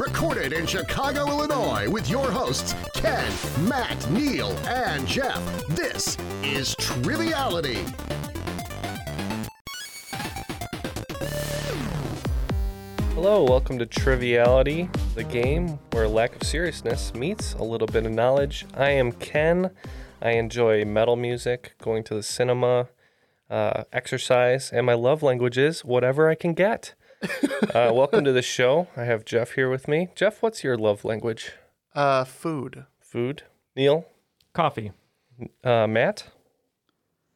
Recorded in Chicago, Illinois, with your hosts, Ken, Matt, Neil, and Jeff. This is Triviality. Hello, welcome to Triviality, the game where lack of seriousness meets a little bit of knowledge. I am Ken. I enjoy metal music, going to the cinema, uh, exercise, and my love language is whatever I can get. Uh, welcome to the show. I have Jeff here with me. Jeff, what's your love language? Uh, food. Food. Neil? Coffee. Uh, Matt?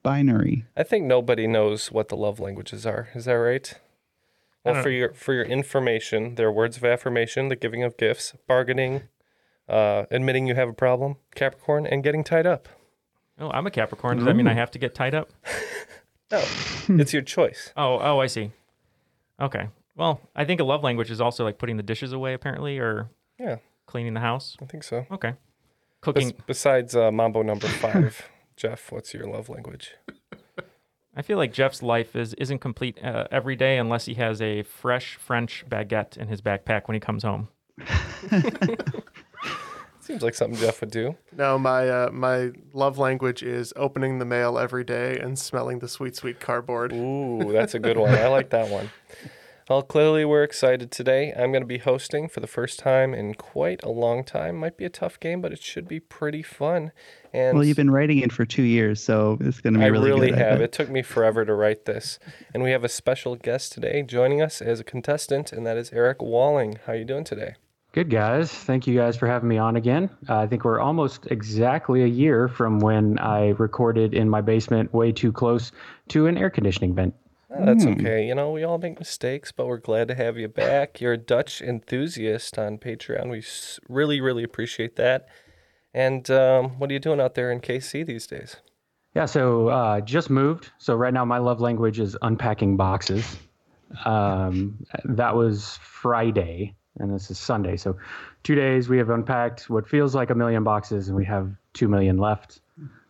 Binary. I think nobody knows what the love languages are. Is that right? Well, for your for your information, there are words of affirmation, the giving of gifts, bargaining, uh, admitting you have a problem, Capricorn, and getting tied up. Oh, I'm a Capricorn. Does that mean I have to get tied up? No, it's your choice. Oh, oh, I see. Okay. Well, I think a love language is also like putting the dishes away, apparently, or Yeah, cleaning the house. I think so. Okay. Bes- Cooking. besides uh, Mambo number five, Jeff, what's your love language? I feel like Jeff's life is isn't complete uh, every day unless he has a fresh French baguette in his backpack when he comes home. Seems like something Jeff would do. No, my uh, my love language is opening the mail every day and smelling the sweet, sweet cardboard. Ooh, that's a good one. I like that one. Well, clearly we're excited today. I'm going to be hosting for the first time in quite a long time. Might be a tough game, but it should be pretty fun. And Well, you've been writing it for two years, so it's going to be I really, really good. I really have. It took me forever to write this. And we have a special guest today joining us as a contestant, and that is Eric Walling. How are you doing today? Good guys. Thank you guys for having me on again. Uh, I think we're almost exactly a year from when I recorded in my basement way too close to an air conditioning vent. Oh, that's okay. You know, we all make mistakes, but we're glad to have you back. You're a Dutch enthusiast on Patreon. We really, really appreciate that. And um, what are you doing out there in KC these days? Yeah, so uh, just moved. So right now my love language is unpacking boxes. Um, that was Friday, and this is Sunday. So two days we have unpacked what feels like a million boxes, and we have two million left.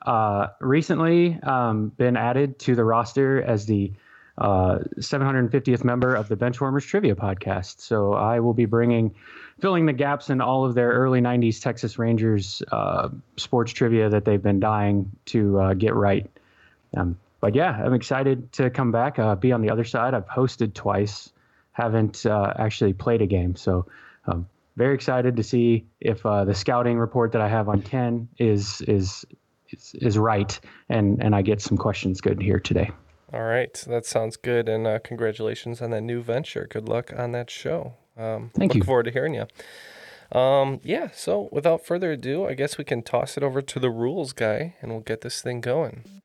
Uh, recently, um, been added to the roster as the uh, 750th member of the Benchwarmers Trivia Podcast. So I will be bringing, filling the gaps in all of their early 90s Texas Rangers uh, sports trivia that they've been dying to uh, get right. Um, but yeah, I'm excited to come back, uh, be on the other side. I've hosted twice, haven't uh, actually played a game. So um, very excited to see if uh, the scouting report that I have on Ken is is is, is right, and and I get some questions good here today. All right, that sounds good. And uh, congratulations on that new venture. Good luck on that show. Um, Thank look you. forward to hearing you. Um, yeah, so without further ado, I guess we can toss it over to the rules guy and we'll get this thing going.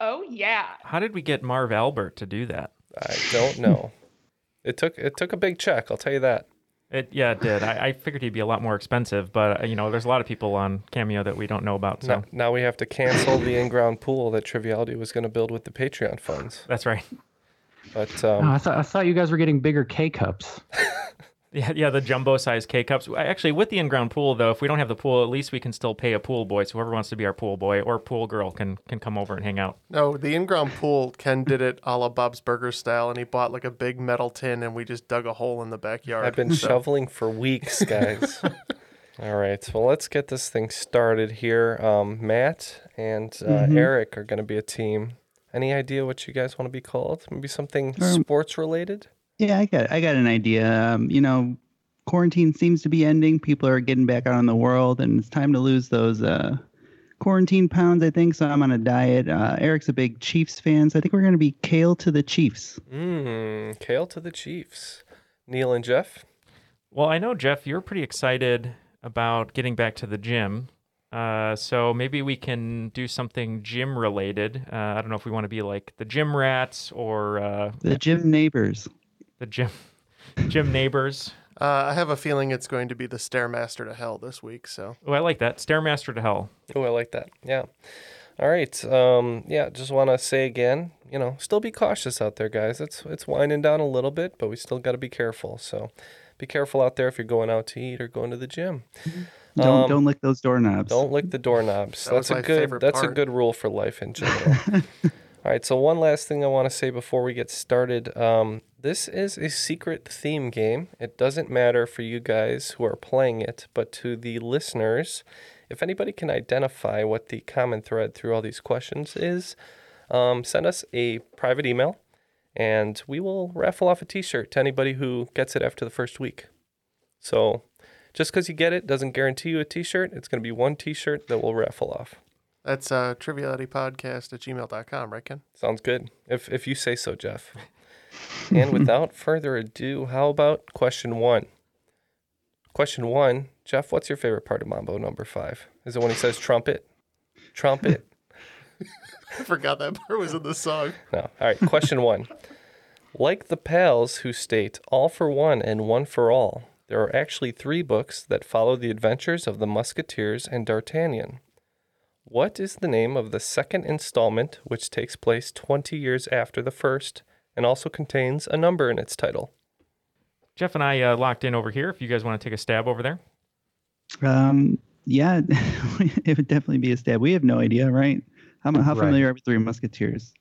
Oh yeah. How did we get Marv Albert to do that? I don't know. it took it took a big check, I'll tell you that. It yeah, it did. I, I figured he'd be a lot more expensive, but uh, you know, there's a lot of people on Cameo that we don't know about. So Now, now we have to cancel the in-ground pool that Triviality was going to build with the Patreon funds. that's right. But Oh, um, I thought I thought you guys were getting bigger K cups. Yeah, yeah, the jumbo size K cups. Actually, with the in-ground pool, though, if we don't have the pool, at least we can still pay a pool boy. So whoever wants to be our pool boy or pool girl can can come over and hang out. No, the in-ground pool, Ken did it a la Bob's Burger style, and he bought like a big metal tin, and we just dug a hole in the backyard. I've been So- shoveling for weeks, guys. All right, well, let's get this thing started here. Um, Matt and uh, Mhm. Eric are going to be a team. Any idea what you guys want to be called? Maybe something Um, sports related? Yeah, I got I got an idea. Um, you know, quarantine seems to be ending. People are getting back out in the world, and it's time to lose those uh, quarantine pounds. I think so. I'm on a diet. Uh, Eric's a big Chiefs fan, so I think we're going to be kale to the Chiefs. Mmm, kale to the Chiefs. Neil and Jeff? Well, I know Jeff, you're pretty excited about getting back to the gym. Uh, so maybe we can do something gym related. Uh, I don't know if we want to be like the gym rats or uh, The gym neighbors. The gym gym neighbors. Uh, I have a feeling it's going to be the Stairmaster to Hell this week. So Oh, I like that. Stairmaster to hell. Oh, I like that. Yeah. All right. Um, yeah, just want to say again, you know, still be cautious out there, guys. It's it's winding down a little bit, but we still got to be careful. So, be careful out there if you're going out to eat or going to the gym. Don't Um, don't lick those doorknobs. Don't lick the doorknobs. That that's a good favorite that's a good rule for life in general. All right, so one last thing I want to say before we get started. Um, this is a secret theme game. It doesn't matter for you guys who are playing it, but to the listeners, if anybody can identify what the common thread through all these questions is, um, send us a private email and we will raffle off a t shirt to anybody who gets it after the first week. So just because you get it doesn't guarantee you a t shirt. It's going to be one t shirt that we'll raffle off. That's uh, trivialitypodcast at gmail.com, right, Ken? Sounds good. If, if you say so, Jeff. and without further ado, how about question one? Question one, Jeff, what's your favorite part of Mambo number five? Is it when he says trumpet? Trumpet? I forgot that part was in the song. No. All right. Question one. Like the pals who state all for one and one for all, there are actually three books that follow the adventures of the Musketeers and D'Artagnan. What is the name of the second installment, which takes place 20 years after the first and also contains a number in its title? Jeff and I uh, locked in over here. If you guys want to take a stab over there. Um, yeah, it would definitely be a stab. We have no idea, right? How, how Right. familiar are we with Three Musketeers?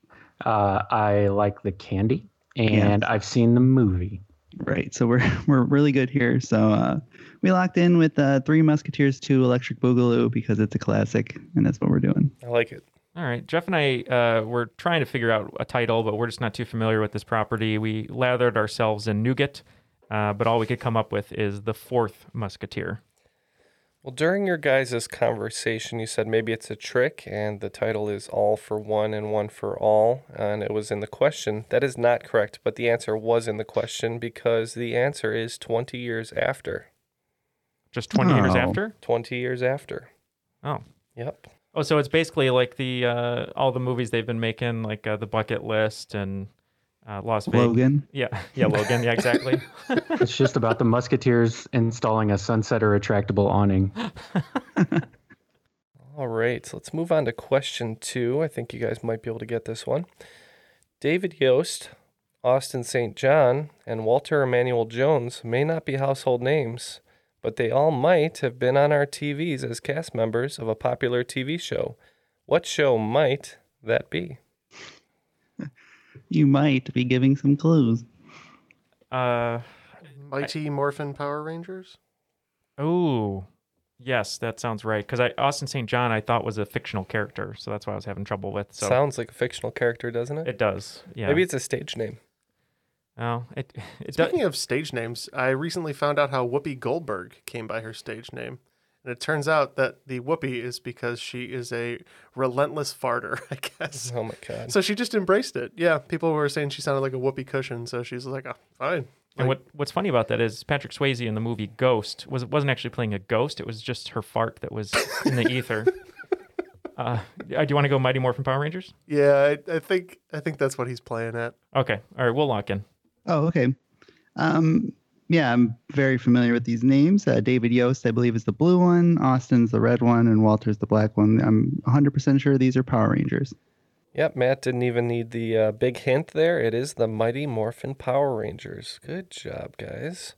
Uh, I like the candy, and I've seen the movie. Right. So we're we're really good here. So uh, we locked in with uh, Three Musketeers 2 Electric Boogaloo because it's a classic, and that's what we're doing. I like it. All right, Jeff and I uh, were trying to figure out a title, but we're just not too familiar with this property. We lathered ourselves in nougat, uh, but all we could come up with is the fourth Musketeer. Well, during your guys' conversation, you said maybe it's a trick, and the title is All for One and One for All, and it was in the question. That is not correct, but the answer was in the question because the answer is 20 years after. Just 20 years Oh. after? 20 years after. Oh. Yep. Oh, so it's basically like the uh, all the movies they've been making, like uh, the Bucket List and uh, Las Vegas. Logan. Yeah, yeah, Logan. Yeah, exactly. It's just about the Musketeers installing a sunsetter retractable awning. All right, so let's move on to question two. I think you guys might be able to get this one. David Yost, Austin St. John, and Walter Emmanuel Jones may not be household names, but they all might have been on our TVs as cast members of a popular TV show. What show might that be? You might be giving some clues. Uh, Mighty Morphin Power Rangers? oh, yes, that sounds right. Because I Austin St. John I thought was a fictional character, so that's why I was having trouble with. So Sounds like a fictional character, doesn't it? it does. Yeah. Maybe it's a stage name. Oh, it it does. Speaking of stage names, I recently found out how Whoopi Goldberg came by her stage name. And it turns out that the whoopee is because she is a relentless farter, I guess. Oh my god. So she just embraced it. Yeah, people were saying she sounded like a whoopee cushion, so she's like, oh, fine. And Like, what what's funny about that is Patrick Swayze in the movie Ghost was wasn't actually playing a ghost. It was just her fart that was in the ether. Uh, do you want to go Mighty Morphin Power Rangers? yeah, I, I think I think that's what he's playing at. Okay, all right, we'll lock in. Oh, okay. Um, yeah, I'm very familiar with these names. Uh, David Yost, I believe, is the blue one. Austin's the red one, and Walter's the black one. I'm 100% sure these are Power Rangers. Yep, Matt didn't even need the uh, big hint there. It is the Mighty Morphin Power Rangers. Good job, guys.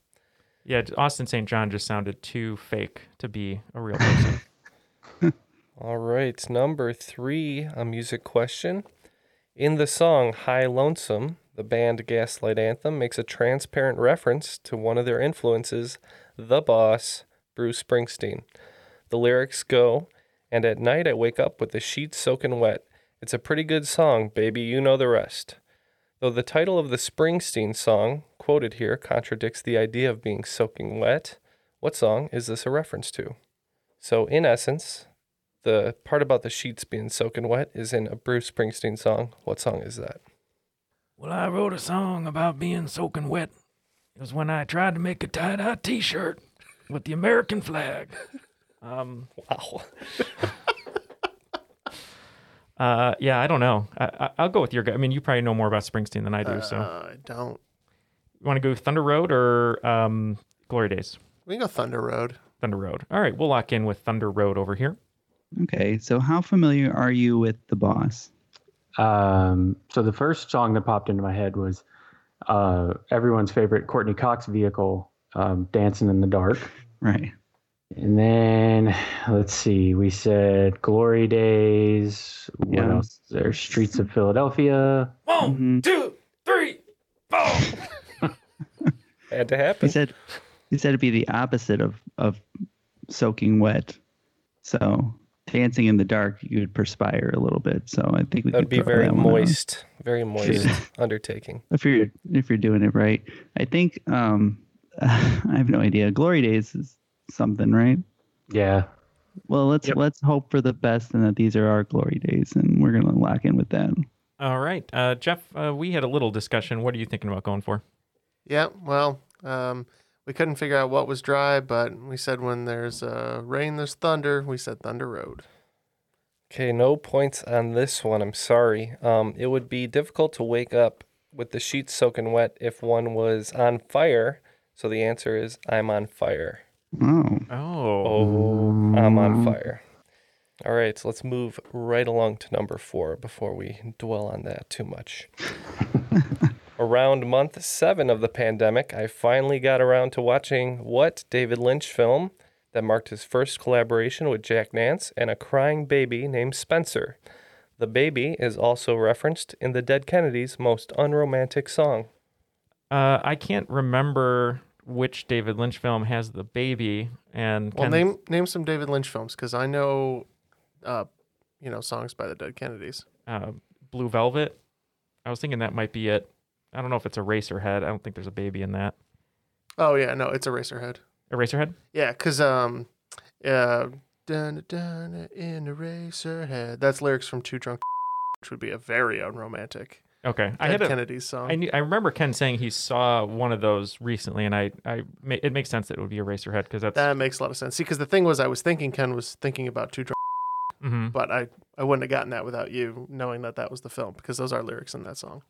Yeah, Austin St. John just sounded too fake to be a real person. All right, number three, a music question. In the song High Lonesome, the band Gaslight Anthem makes a transparent reference to one of their influences, the boss, Bruce Springsteen. The lyrics go, And at night I wake up with the sheets soaking wet. It's a pretty good song, baby, you know the rest. Though the title of the Springsteen song, quoted here, contradicts the idea of being soaking wet, what song is this a reference to? So, in essence, the part about the sheets being soaking wet is in a Bruce Springsteen song. What song is that? Well, I wrote a song about being soaking wet. It was when I tried to make a tie-dye T-shirt with the American flag. Um, wow. uh, yeah, I don't know. I, I, I'll go with your guy. I mean, you probably know more about Springsteen than I do. so, Uh, I don't. you want to go Thunder Road or um, Glory Days? We can go Thunder Road. Thunder Road. All right, we'll lock in with Thunder Road over here. Okay, so how familiar are you with the boss? Um, so the first song that popped into my head was uh, everyone's favorite Courteney Cox vehicle, um, "Dancing in the Dark." Right. And then let's see, we said "Glory Days." What Yeah. else? There's "Streets of Philadelphia." One, two, three, four. Had to happen. He said he said it'd be the opposite of of soaking wet. So dancing in the dark, you would perspire a little bit. So I think we That would could be throw very that one out. moist, very moist undertaking. if you're if you're doing it right. I think um I have no idea. Glory Days is something, right? Yeah. Well, let's Yep. let's hope for the best and that these are our glory days, and we're gonna lock in with that. All right, uh, Jeff. Uh, we had a little discussion. What are you thinking about going for? Yeah, well, um, we couldn't figure out what was dry, but we said when there's uh, rain, there's thunder. We said Thunder Road. Okay, no points on this one. I'm sorry. Um, it would be difficult to wake up with the sheets soaking wet if one was on fire. So the answer is I'm on fire. Oh, Oh, Oh, I'm on fire. All right, so let's move right along to number four before we dwell on that too much. Around month seven of the pandemic, I finally got around to watching what David Lynch film that marked his first collaboration with Jack Nance and a crying baby named Spencer. The baby is also referenced in the Dead Kennedys' most unromantic song. uh, I can't remember which David Lynch film has the baby. And Well, Ken- name name some David Lynch films because I know, uh, you know, songs by the Dead Kennedys. uh, Blue Velvet. I was thinking that might be it. I don't know if it's Eraserhead. I don't think there's a baby in that. Oh yeah, no, it's Eraserhead. A racer head? Yeah, because um, yeah, dun dun in Eraserhead. That's lyrics from Too Drunk, which would be a very unromantic Okay, I Dead had a, Kennedys song. I knew, I remember Ken saying he saw one of those recently, and I, I, it makes sense that it would be Eraserhead because that's. that makes a lot of sense. See, because the thing was, I was thinking Ken was thinking about Too Drunk, Mhm. but I I wouldn't have gotten that without you knowing that that was the film because those are lyrics in that song.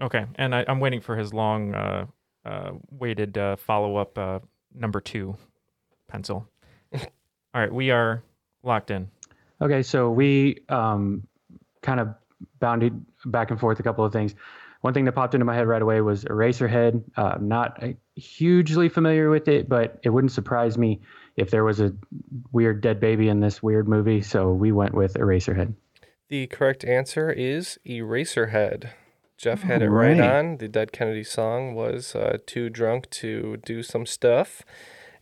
Okay, and I, I'm waiting for his long, uh, uh, weighted uh, follow up uh, number two pencil. All right, we are locked in. Okay, so we um, kind of bounded back and forth a couple of things. One thing that popped into my head right away was Eraserhead. Uh, not uh, hugely familiar with it, but it wouldn't surprise me if there was a weird dead baby in this weird movie. So we went with Eraserhead. The correct answer is Eraserhead. Jeff had it right Alright. on. The Dead Kennedy song was uh, Too Drunk to Do Some Stuff.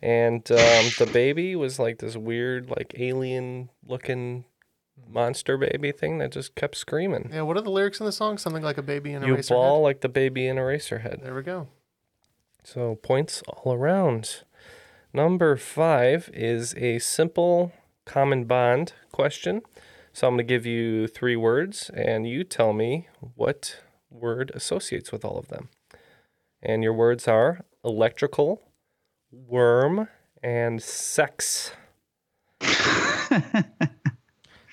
And um, the baby was like this weird, like alien looking monster baby thing that just kept screaming. Yeah, what are the lyrics in the song? Something like a baby in a You Eraserhead. ball like the baby in Eraserhead. There we go. So points all around. Number five is a simple common bond question. So I'm going to give you three words, and you tell me what word associates with all of them. And your words are electrical, worm, and sex.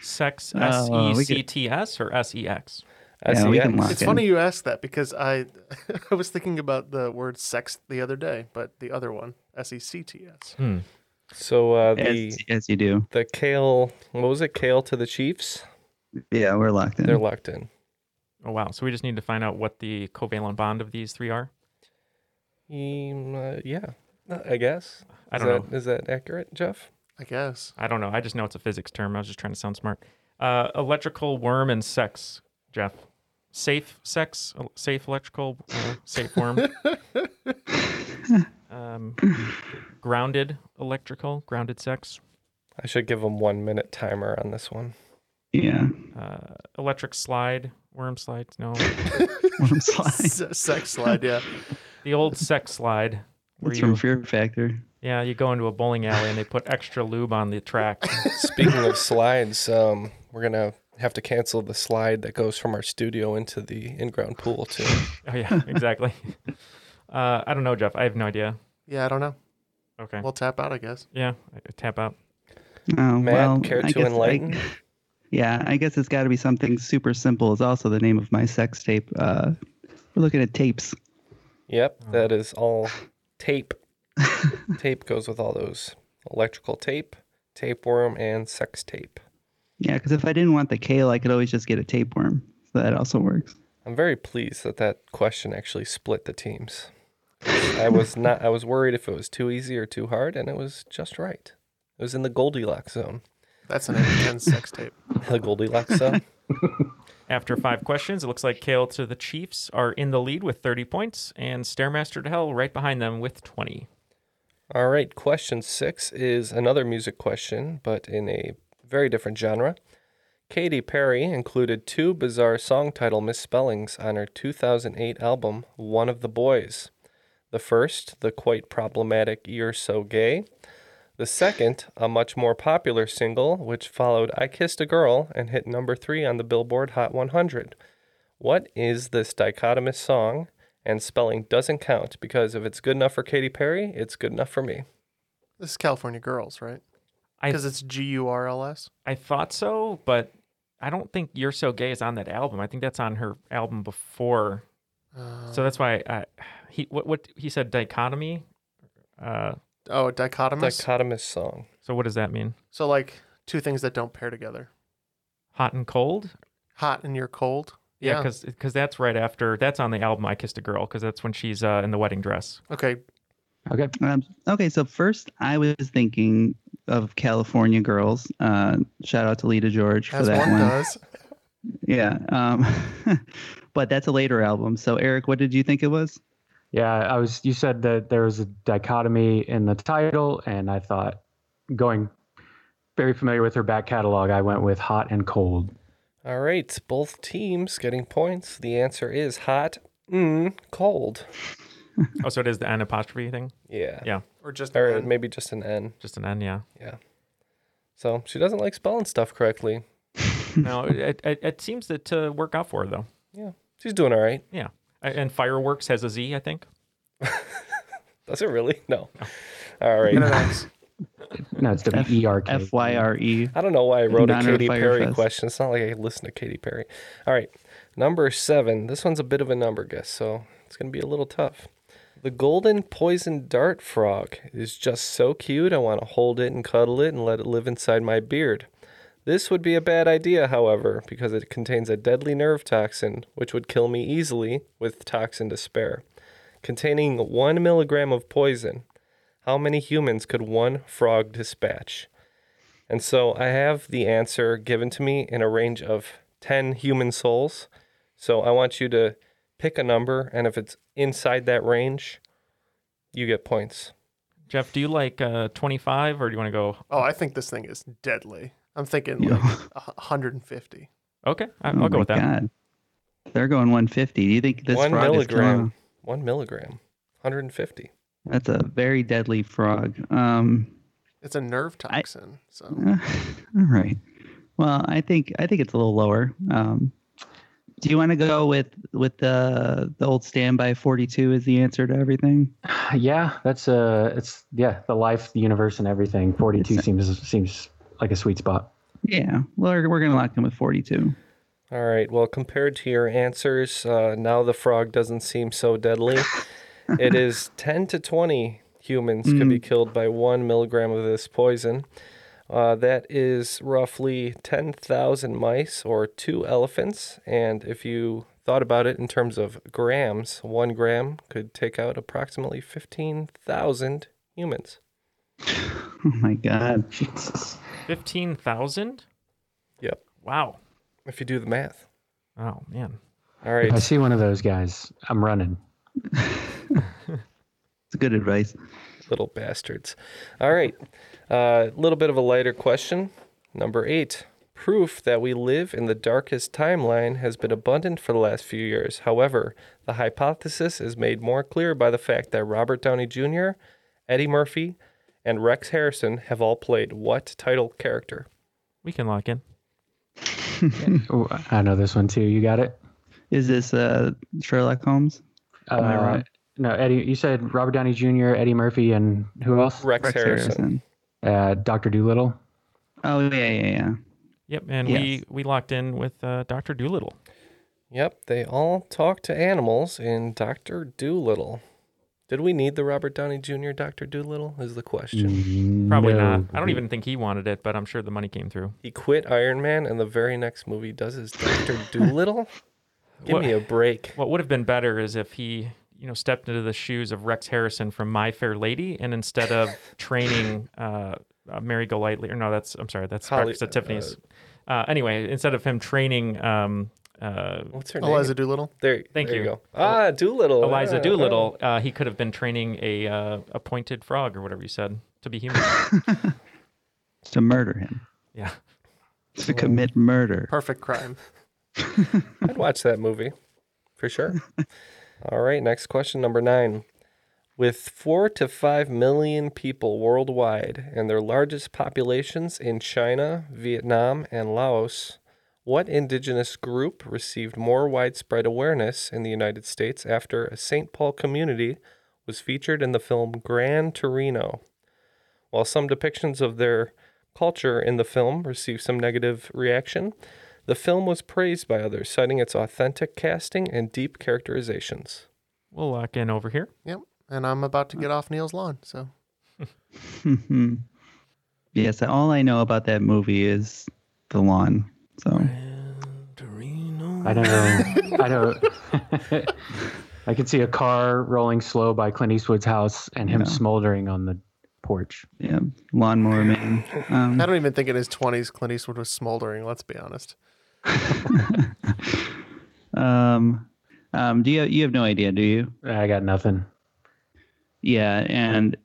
Sex, Oh, S we E could- C T S or S E X? Yeah, we can S-E-X. lock It's in. funny you asked that because I I was thinking about the word sex the other day, but the other one, S E C T S. Hmm. So uh, the As, as you do. the kale, what was it? Kale to the Chiefs. Yeah, we're locked in. They're locked in. Oh wow! So we just need to find out what the covalent bond of these three are. Um, uh, yeah, uh, I guess. I Is don't that, Is that accurate, Jeff? I guess. I don't know. I just know it's a physics term. I was just trying to sound smart. Uh, electrical worm and sex, Jeff. Safe sex, safe electrical, uh, safe worm. um, grounded electrical, grounded sex. I should give him one minute timer on this one. Yeah. Uh, electric slide, worm slide. No, Worm slide. S- sex slide, yeah. the old sex slide. where That's you- from Fear Factor. Yeah, you go into a bowling alley and they put extra lube on the track. Speaking of slides, um, we're gonna have to cancel the slide that goes from our studio into the in-ground pool too. Oh yeah, exactly. Uh, I don't know, Jeff. I have no idea. Yeah, I don't know. Okay. We'll tap out, I guess. Yeah, I- tap out. Oh, Matt, well, care I to guess I- enlighten? Yeah, I guess it's got to be something super simple. Is also the name of my sex tape. Uh, we're looking at tapes. Yep, that is all tape. tape goes with all those electrical tape, tapeworm, and sex tape. Yeah, because if I didn't want the kale, I could always just get a tapeworm. So that also works. I'm very pleased that that question actually split the teams. I was not. I was worried if it was too easy or too hard, and it was just right. It was in the Goldilocks zone. That's an intense sex tape. The Goldilocks zone. After five questions, it looks like Kale to the Chiefs are in the lead with 30 points, and Stairmaster to Hell right behind them with 20. All right, question six is another music question, but in a very different genre. Katy Perry included two bizarre song title misspellings on her 2008 album, One of the Boys. The first, the quite problematic You're So Gay. The second, a much more popular single, which followed I Kissed a Girl and hit number three on the Billboard Hot 100. What is this dichotomous song? And spelling doesn't count because if it's good enough for Katy Perry, it's good enough for me. This is California Girls, right? I- Because it's G U R L S. I thought so, but I don't think You're So Gay is on that album. I think that's on her album before. so that's why I, he what what he said dichotomy. Uh, Oh, dichotomous. Dichotomous song. so what does that mean? so like two things that don't pair together. Hot and cold? Hot and you're cold. Yeah, because that's right after that's on the album I Kissed a Girl because that's when she's uh, in the wedding dress. Okay. Okay. Um, okay, so first I was thinking of California Girls. Uh, shout out to Lita George for As that one one. does. Yeah. Um, but that's a later album. So Eric, what did you think it was? Yeah, I was. You said that there was a dichotomy in the title, and I thought, going very familiar with her back catalog, I went with hot and cold. All right, both teams getting points. The answer is hot, mm, cold. Oh, so it is the N apostrophe thing? Yeah. Yeah, Or just Or an N. maybe just an N. just an N. Yeah. Yeah. So she doesn't like spelling stuff correctly. No, it, it it seems to, to work out for her though. Yeah. She's doing all right. Yeah, A- and fireworks has a Z, I think. Does it really? No. All right. and an X. No, it's W E R K. F Y R E. I don't know why I wrote a Honor Katy Perry Fest. question. It's not like I listen to Katy Perry. All right. Number seven. This one's a bit of a number guess, so it's going to be a little tough. The golden poison dart frog is just so cute. I want to hold it and cuddle it and let it live inside my beard. This would be a bad idea, however, because it contains a deadly nerve toxin, which would kill me easily with toxin to spare. Containing one milligram of poison, how many humans could one frog dispatch? And so I have the answer given to me in a range of 10 human souls. So I want you to pick a number, and if it's inside that range, you get points. Jeff, do you like uh, 25 or do you want to go? Oh, I think this thing is deadly. I'm thinking like 150. Okay, I, Oh I'll go with that. God. They're going 150. Do you think this one frog is milligram. killing- One milligram. 150. That's a very deadly frog. Um, It's a nerve toxin. so all right. Well, I think I think it's a little lower. Um, do you want to go with with the the old standby 42 as the answer to everything? Yeah, that's uh it's yeah, the life, the universe, and everything. Forty-two seems seems like a sweet spot. Yeah. Well, we're, we're gonna lock in with 42. All right. Well, compared to your answers, uh, now the frog doesn't seem so deadly. it is 10 to 20 humans could be killed by one milligram of this poison. Uh, that is roughly 10,000 mice or two elephants. And if you thought about it in terms of grams, one gram could take out approximately 15,000 humans. Oh my God. Jesus. 15,000? Yep. Wow. If you do the math. Oh, man. All If I see one of those guys, I'm running. It's good advice. Little bastards. All right. A uh, little bit of a lighter question. Number eight. Proof that we live in the darkest timeline has been abundant for the last few years. However, the hypothesis is made more clear by the fact that Robert Downey Jr., Eddie Murphy, and Rex Harrison have all played what title character? We can lock in. Ooh, I know this one too. You got it? Is this uh, Sherlock Holmes? Am I Uh, wrong? No, Eddie. You said Robert Downey Jr., Eddie Murphy, and who else? Rex, Rex Harrison. Uh, Doctor Dolittle. Oh yeah, yeah, yeah. Yep, and Yes. we we locked in with uh, Doctor Dolittle. Yep, they all talk to animals in Doctor Dolittle. Did we need the Robert Downey Jr. Doctor Dolittle? Is the question. Probably No. not. I don't even think he wanted it, but I'm sure the money came through. He quit Iron Man, and the very next movie he does is Doctor Dolittle. Give What- me a break. What would have been better is if he, you know, stepped into the shoes of Rex Harrison from My Fair Lady, and instead of training uh, uh, Mary Golightly, or no, that's I'm sorry, that's Holly- Breakfast at Tiffany's. Uh, anyway, instead of him training um, uh, What's her name? Eliza Doolittle. There, Thank there you. you. go. Ah, Doolittle. Eliza Ah, Doolittle, uh, he could have been training a uh, a pointed frog or whatever you said to be human. To murder him. yeah. To commit murder. Perfect crime. I'd watch that movie for sure. All right, next question number nine. With four to five million people worldwide and their largest populations in China, Vietnam, and Laos, what indigenous group received more widespread awareness in the United States after a St. Paul community was featured in the film Gran Torino? While some depictions of their culture in the film received some negative reaction, the film was praised by others, citing its authentic casting and deep characterizations. We'll lock in over here. Yep. And I'm about to get off Neil's lawn. So yes, all I know about that movie is the lawn. So I know. I know. I can see a car rolling slow by Clint Eastwood's house and him Yeah. smoldering on the porch. yeah, lawnmower man. Um, I don't even think in his 20s Clint Eastwood was smoldering. Let's be honest. um, um, do you you have no idea, do you? I got nothing. Yeah, and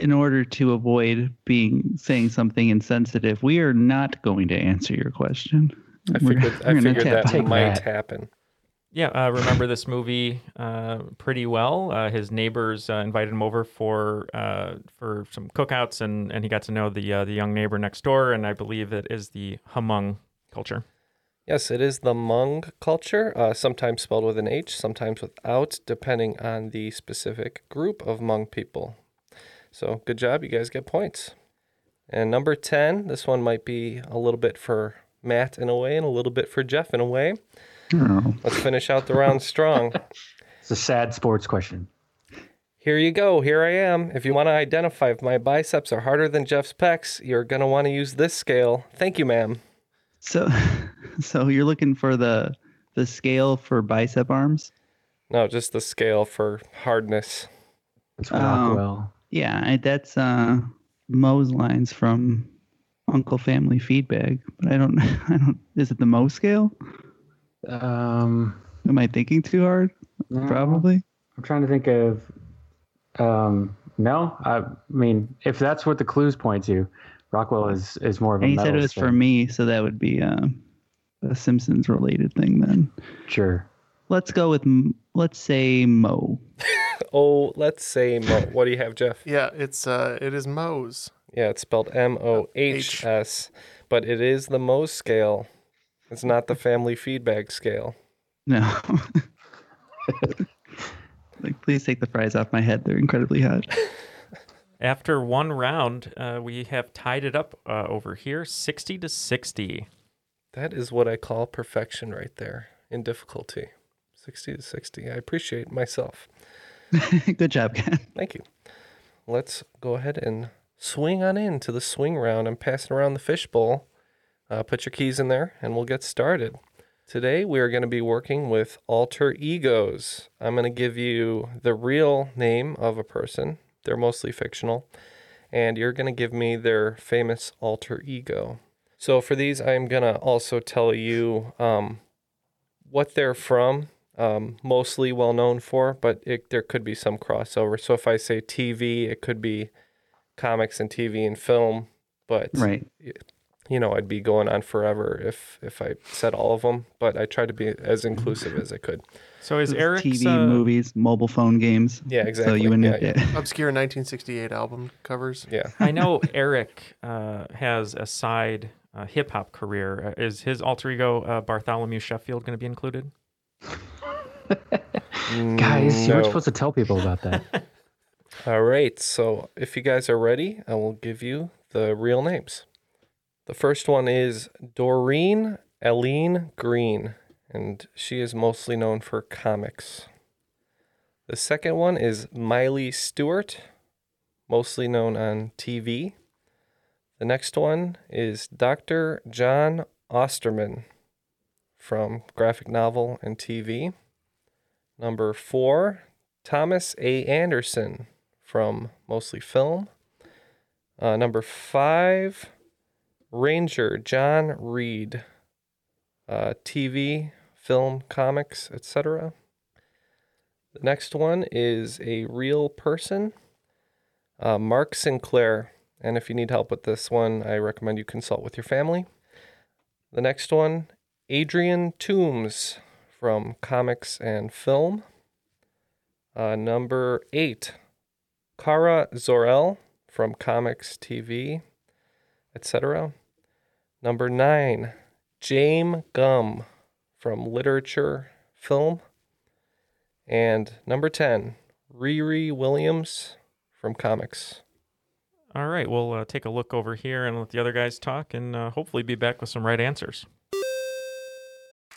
in order to avoid being saying something insensitive, we are not going to answer your question. I We're- figured, we're I gonna figured that might that. happen. Yeah, uh, remember this movie uh, pretty well. Uh, his neighbors uh, invited him over for uh, for some cookouts, and, and he got to know the uh, the young neighbor next door. And I believe it is the Hmong culture. Yes, it is the Hmong culture, uh, sometimes spelled with an H, sometimes without, depending on the specific group of Hmong people. So good job, you guys get points. And number 10, this one might be a little bit for Matt in a way and a little bit for Jeff in a way. Oh. Let's finish out the round strong. It's a sad sports question. Here you go. Here I am. If you want to identify if my biceps are harder than Jeff's pecs, you're going to want to use this scale. Thank you, ma'am. So, so you're looking for the the scale for bicep arms? No, just the scale for hardness. It's Oh. Rockwell. Yeah, that's uh, Moe's lines from Uncle Family Feedbag. But I don't, I don't. Is it the Moe scale? Um, Am I thinking too hard? no, Probably. I'm trying to think of. Um, no, I mean, if that's what the clues point to, Rockwell is is more of a. And he said it was for me, so that would be uh, a Simpsons related thing then. Sure. Let's go with let's say Mo. Oh, let's say Mo. What do you have, Jeff? Yeah, it's uh, it is Mo's. Yeah, it's spelled M O H S, but it is the Mohs scale. It's not the family feedbag scale. No. like, please take the fries off my head. They're incredibly hot. After one round, uh, we have tied it up uh, over here, sixty to sixty. That is what I call perfection right there in difficulty. 60 to 60. I appreciate myself. Good job, Ken. Thank you. Let's go ahead and swing on into the swing round. I'm passing around the fishbowl. Uh, put your keys in there and we'll get started. Today we are going to be working with alter egos. I'm going to give you the real name of a person. They're mostly fictional. And you're going to give me their famous alter ego. So for these, I'm going to also tell you um, what they're from, um, mostly well known for, but it, there could be some crossover. So if I say TV, it could be comics and TV and film, but Right. you know, I'd be going on forever if if I said all of them. But I tried to be as inclusive as I could. So is Eric TV, uh, movies, mobile phone games. Yeah, So exactly. you wouldn't Yeah. Obscure 1968 album covers. Yeah. I know Eric uh, has a side uh, hip hop career. Uh, is his alter ego uh, Bartholomew Sheffield going to be included? Mm, guys, you weren't supposed to tell people about that. All right. So if you guys are ready, I will give you the real names. The first one is Doreen Eileen Green, and she is mostly known for comics. The second one is Miley Stewart, mostly known on TV. The next one is Dr. Jon Osterman from graphic novel and TV. Number four, Thomas A. Anderson from mostly film. Uh, number five, Ranger John Reid, uh, TV, film, comics, etc. The next one is a real person, uh, Mark Sinclair. And if you need help with this one, I recommend you consult with your family. The next one, Adrian Toombs from comics and film. Uh, number eight, Kara Zor-El from comics, TV, etc. Number nine, James Gumb from literature, film. And number 10, Riri Williams from comics. All right, we'll uh, take a look over here and let the other guys talk, and uh, hopefully be back with some right answers.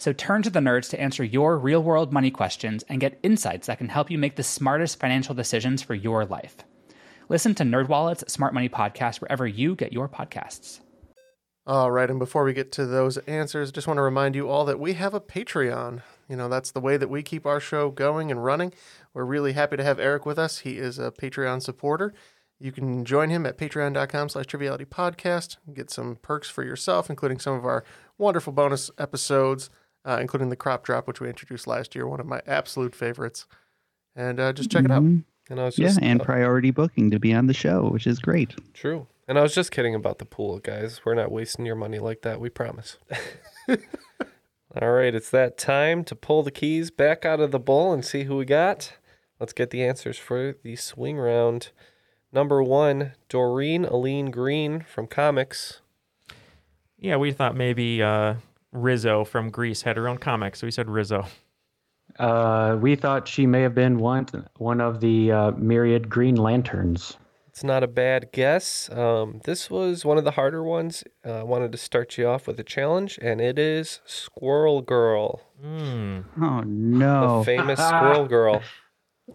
So turn to the nerds to answer your real world money questions and get insights that can help you make the smartest financial decisions for your life. Listen to NerdWallet's Smart Money Podcast wherever you get your podcasts. All right, and before we get to those answers, just want to remind you all that we have a Patreon. You know, that's the way that we keep our show going and running. We're really happy to have Eric with us. He is a Patreon supporter. You can join him at patreon.com slash triviality podcast, get some perks for yourself, including some of our wonderful bonus episodes, uh, including the crop drop, which we introduced last year, one of my absolute favorites. And uh, just check it out. Mhm. And I was Yeah, and uh, priority booking to be on the show, which is great. True. And I was just kidding about the pool, guys. We're not wasting your money like that, we promise. All right, it's that time to pull the keys back out of the bowl and see who we got. Let's get the answers for the swing round. Number one, Doreen Allene Green from comics. Yeah, we thought maybe uh, Rizzo from Grease had her own comic, so we said Rizzo. Uh, we thought she may have been one one of the uh, myriad Green Lanterns. It's not a bad guess. Um, this was one of the harder ones. Uh, I wanted to start you off with a challenge, and it is Squirrel Girl, Hmm. Oh no! the famous Squirrel Girl.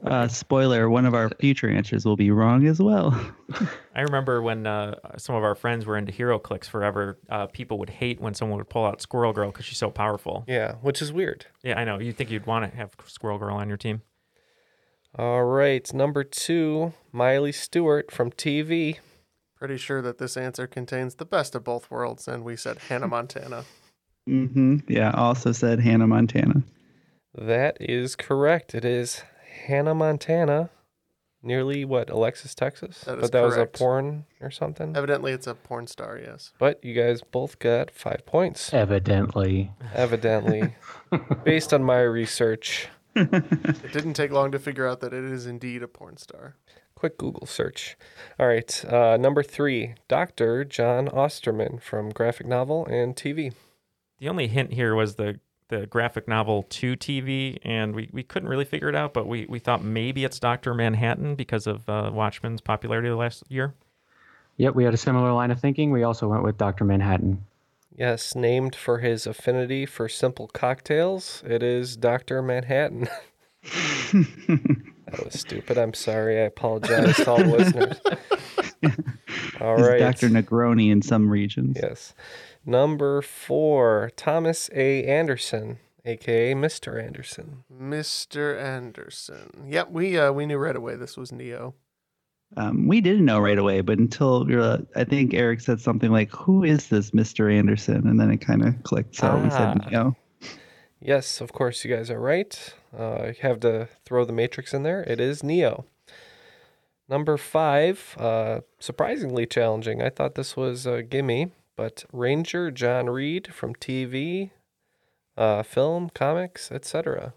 Uh, spoiler: one of our future answers will be wrong as well. I remember when uh, some of our friends were into HeroClix forever. Uh, people would hate when someone would pull out Squirrel Girl because she's so powerful. Yeah, which is weird. Yeah, I know. You'd think you'd want to have Squirrel Girl on your team. All right, number two, Miley Stewart from TV. Pretty sure that this answer contains the best of both worlds, and we said Hannah Montana. mm-hmm. Yeah. Also said Hannah Montana. That is correct. It is Hannah Montana. Nearly what, Alexis, Texas? That is but that was a porn or something. Evidently, it's a porn star. Yes. But you guys both got five points. Evidently. Evidently. Based on my research. It didn't take long to figure out that it is indeed a porn star. Quick Google search. All right. Uh, number three, Dr. Jon Osterman from graphic novel and TV. The only hint here was the the graphic novel to TV, and we, we couldn't really figure it out, but we, we thought maybe it's Doctor Manhattan because of uh, Watchmen's popularity the last year. Yep, we had a similar line of thinking. We also went with Dr. Manhattan. Yes, named for his affinity for simple cocktails, it is Dr. Manhattan. that was stupid. I'm sorry. I apologize to all the listeners. All He's right. Dr. Negroni in some regions. Yes. Number four, Thomas A. Anderson, aka Mr. Anderson. Mr. Anderson. Yep, we uh, we knew right away this was Neo. Um, we didn't know right away, but until uh, I think Eric said something like, "Who is this Mr. Anderson?" and then it kind of clicked. So we said, Ah. "No." Yes, of course, you guys are right. Uh, you have to throw the Matrix in there. It is Neo. Number five, uh, surprisingly challenging. I thought this was a gimme, but Ranger John Reid from TV, uh, film, comics, etc.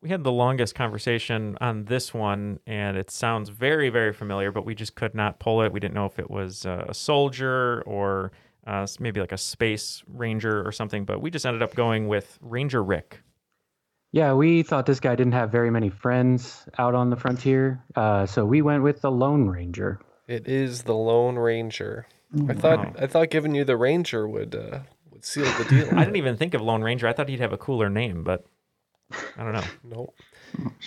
We had the longest conversation on this one, and it sounds very, very familiar, but we just could not pull it. We didn't know if it was uh, a soldier or uh, maybe like a space ranger or something, but we just ended up going with Ranger Rick. Yeah, we thought this guy didn't have very many friends out on the frontier, uh, so we went with the Lone Ranger. It is the Lone Ranger. I thought I thought giving you the Ranger would uh, would seal the deal. I didn't even think of Lone Ranger. I thought he'd have a cooler name, but I don't know. Nope.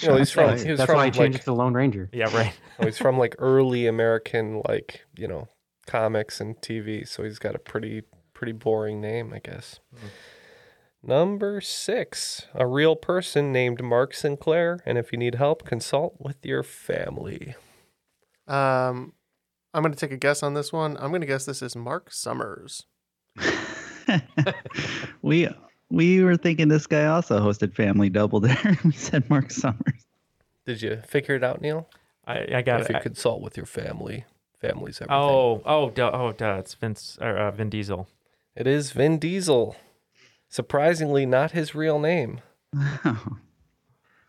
You know, he's from. That's, He was that's from why I changed like, it to Lone Ranger. Yeah, right. Oh, he's from like early American, like you know, comics and TV. So he's got a pretty pretty boring name, I guess. Number six, a real person named Mark Sinclair, and if you need help, consult with your family. Um, I'm going to take a guess on this one. I'm going to guess this is Marc Summers. we we were thinking this guy also hosted Family Double Dare. we said Marc Summers. Did you figure it out, Neil? I, I got if it. If you consult with your family, family's everything. Oh, oh, duh, oh, duh. It's Vince, uh, uh, Vin Diesel. It is Vin Diesel. Surprisingly, not his real name.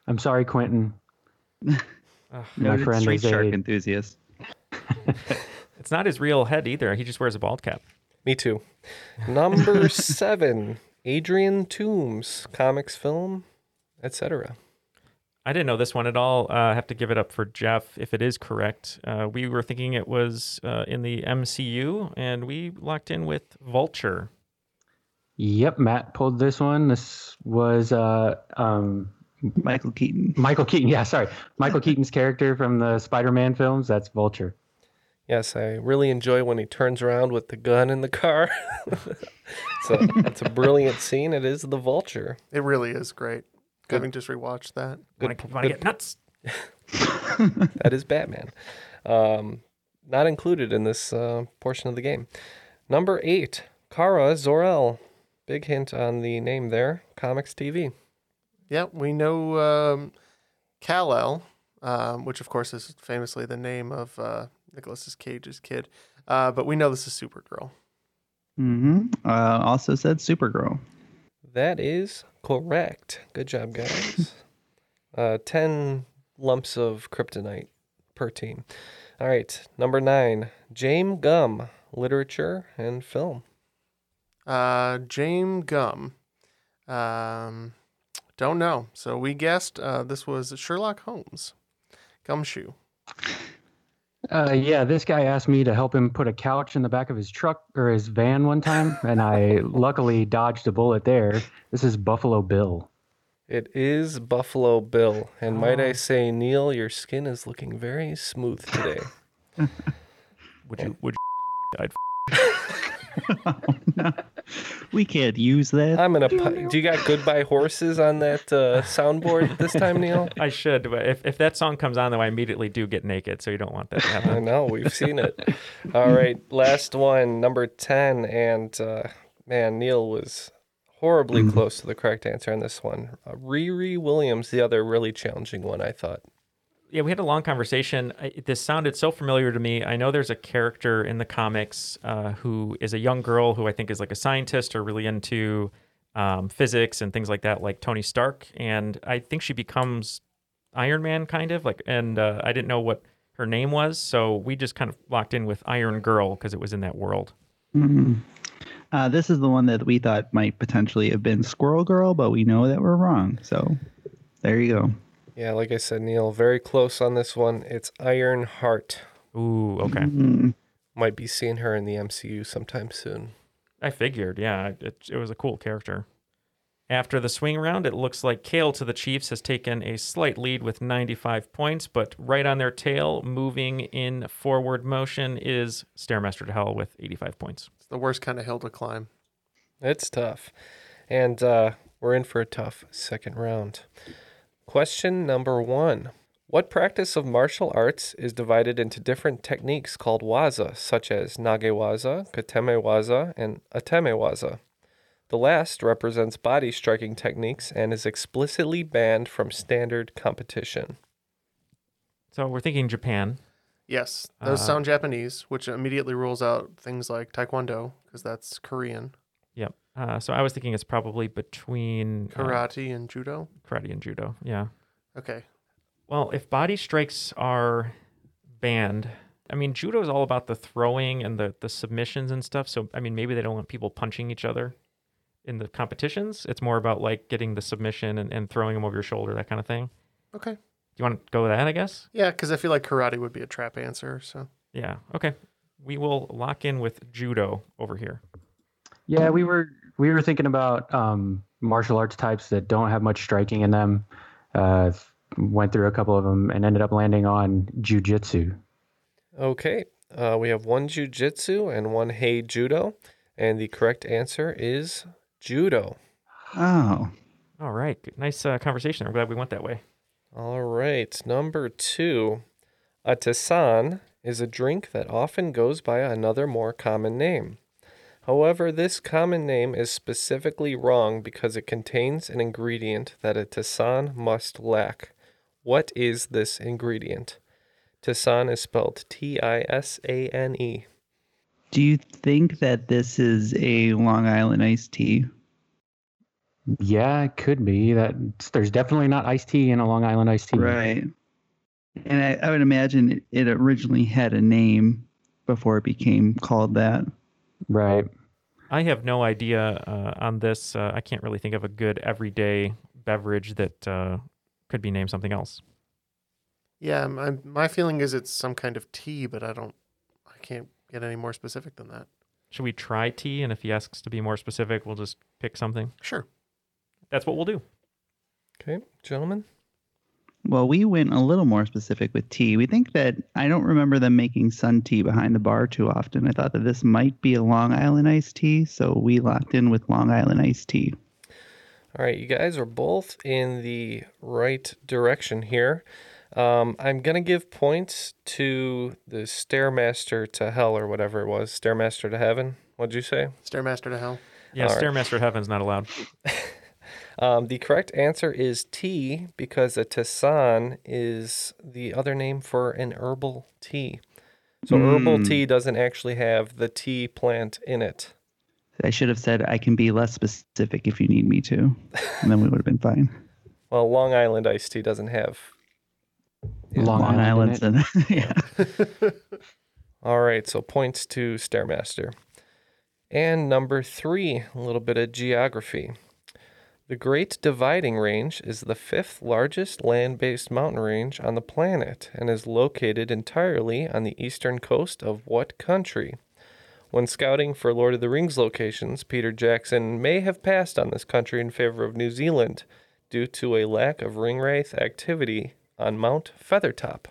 I'm sorry, Quentin. My Noted friend Street is Shark a enthusiast. It's not his real head either. He just wears a bald cap. Me too. Number seven, Adrian Toombs, comics, film, etc. I didn't know this one at all. Uh, I have to give it up for Jeff if it is correct. Uh, we were thinking it was uh, in the MCU, and we locked in with Vulture. Yep, Matt pulled this one. This was uh, um, Michael Keaton. Michael Keaton. Yeah, sorry, Michael Keaton's character from the Spider-Man films. That's Vulture. Yes, I really enjoy when he turns around with the gun in the car. so it's a brilliant scene. It is the vulture. It really is great. Having just rewatched that. Want to get nuts? that is Batman. Um, not included in this uh, portion of the game. Number eight, Kara Zor-El. Big hint on the name there. Comics TV. Yeah, we know um, Kal-El, um, which of course is famously the name of uh, Nicolas Cage's kid. Uh, but we know this is Supergirl. hmm Uh, also said Supergirl. That is correct. Good job, guys. uh, 10 lumps of kryptonite per team. All right, number nine, James Gumb, literature and film. Uh, James Gumb. Um, don't know. So we guessed uh, this was Sherlock Holmes. Gumshoe. Uh, yeah, this guy asked me to help him put a couch in the back of his truck or his van one time, and I luckily dodged a bullet there. This is Buffalo Bill. It is Buffalo Bill. And might I Oh. say, Neil, your skin is looking very smooth today. Would you? Would you? I'd We can't use that. I'm gonna. pu- Do you got "Goodbye Horses" on that uh, soundboard this time, Neil? I should, but if, if that song comes on, though, I immediately do get naked, so you don't want that to happen. I know we've seen it. All right, last one, number ten, and uh, man, Neil was horribly close to the correct answer on this one. Uh, Riri Williams, the other really challenging one, I thought. Yeah, we had a long conversation. I, this sounded so familiar to me. I know there's a character in the comics uh, who is a young girl who I think is like a scientist or really into um, physics and things like that, like Tony Stark. And I think she becomes Iron Man, kind of like. And uh, I didn't know what her name was, so we just kind of locked in with Iron Girl because it was in that world. Mhm. Uh, this is the one that we thought might potentially have been Squirrel Girl, but we know that we're wrong. So there you go. Yeah, like I said, Neil, very close on this one. It's Iron Heart. Ooh, okay. Mhm. Might be seeing her in the MCU sometime soon. I figured, yeah, it, it was a cool character. After the swing round, it looks like Kale to the Chiefs has taken a slight lead with 95 points, but right on their tail, moving in forward motion, is Stairmaster to Hell with 85 points. It's the worst kind of hill to climb. It's tough. And uh, we're in for a tough second round. Question number one What practice of martial arts is divided into different techniques called waza, such as nagewaza, katamewaza, and atemiwaza? The last represents body striking techniques and is explicitly banned from standard competition. So we're thinking Japan. Yes, those Uh, sound Japanese, which immediately rules out things like Taekwondo because that's Korean, Yep. Uh, so I was thinking it's probably between uh, karate, and judo. karate and judo. Yeah. Okay, Well, if body strikes are banned, I mean, judo is all about the throwing and the, the submissions and stuff. So, I mean, maybe they don't want people punching each other in the competitions. It's more about like getting the submission and, and throwing them over your shoulder, that kind of thing. okay, Do you want to go with that, I guess? yeah, because I feel like karate would be a trap answer. So Yeah. Okay. We will lock in with judo over here. Yeah, we were we were thinking about um, martial arts types that don't have much striking in them. Uh, went through a couple of them and ended up landing on jujitsu. Okay, uh, we have one jujitsu and one hei judo, and the correct answer is judo. Oh, All right. Nice uh, conversation. I'm glad we went that way. All right, number two. A tisane is a drink that often goes by another more common name. However, this common name is specifically wrong because it contains an ingredient that a tisane must lack. What is this ingredient? Tisane is spelled T I S A N E. do you think that this is a Long Island iced tea? Yeah, it could be that. There's definitely not iced tea in a Long Island iced tea. Right. And I, I would imagine it, it originally had a name before it became called that. Right. I have no idea uh, on this. Uh, I can't really think of a good everyday beverage that uh, could be named something else. yeah, my my feeling is it's some kind of tea, but I don't, I can't get any more specific than that. Should we try tea? And if he asks to be more specific, we'll just pick something. Sure. That's what we'll do. Okay, gentlemen. Well, we went a little more specific with tea. We think that I don't remember them making sun tea behind the bar too often. I thought that this might be a Long Island iced tea, so we locked in with Long Island iced tea. All right, you guys are both in the right direction here. Um, I'm gonna give points to the Stairmaster to Hell or whatever it was. Stairmaster to Heaven. What'd you say? Stairmaster to hell. Yeah, All right. Stairmaster Heaven's not allowed. Um, the correct answer is tea because a tisane is the other name for an herbal tea. So herbal Mm. tea doesn't actually have the tea plant in it. I should have said I can be less specific if you need me to, and then we would have been fine. Well, Long Island iced tea doesn't have. Long, Island. in it. in yeah. All right, so points to Stairmaster. And number three, a little bit of geography. The Great Dividing Range is the fifth largest land based mountain range on the planet and is located entirely on the eastern coast of what country? When scouting for Lord of the Rings locations, Peter Jackson may have passed on this country in favor of New Zealand due to a lack of ringwraith activity on Mount Feathertop,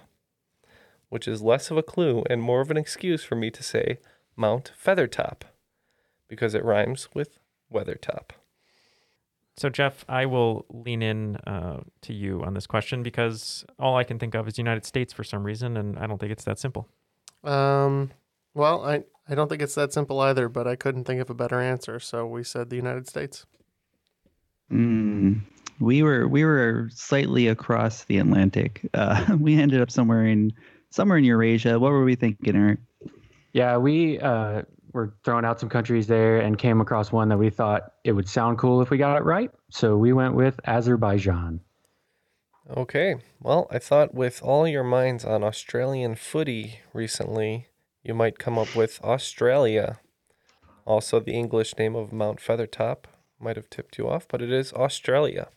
which is less of a clue and more of an excuse for me to say Mount Feathertop because it rhymes with Weathertop. So, Jeff, I will lean in uh, to you on this question because all I can think of is United States for some reason, and I don't think it's that simple. Um, well, I, I don't think it's that simple either, but I couldn't think of a better answer, so we said the United States. Mm, we were we were slightly across the Atlantic. Uh, we ended up somewhere in somewhere in Eurasia. What were we thinking, Eric? Yeah, we uh, were throwing out some countries there and came across one that we thought it would sound cool if we got it right. So we went with Azerbaijan. Okay. Well, I thought with all your minds on Australian footy recently, you might come up with Australia. Also, the English name of Mount Feathertop might have tipped you off, but it is Australia.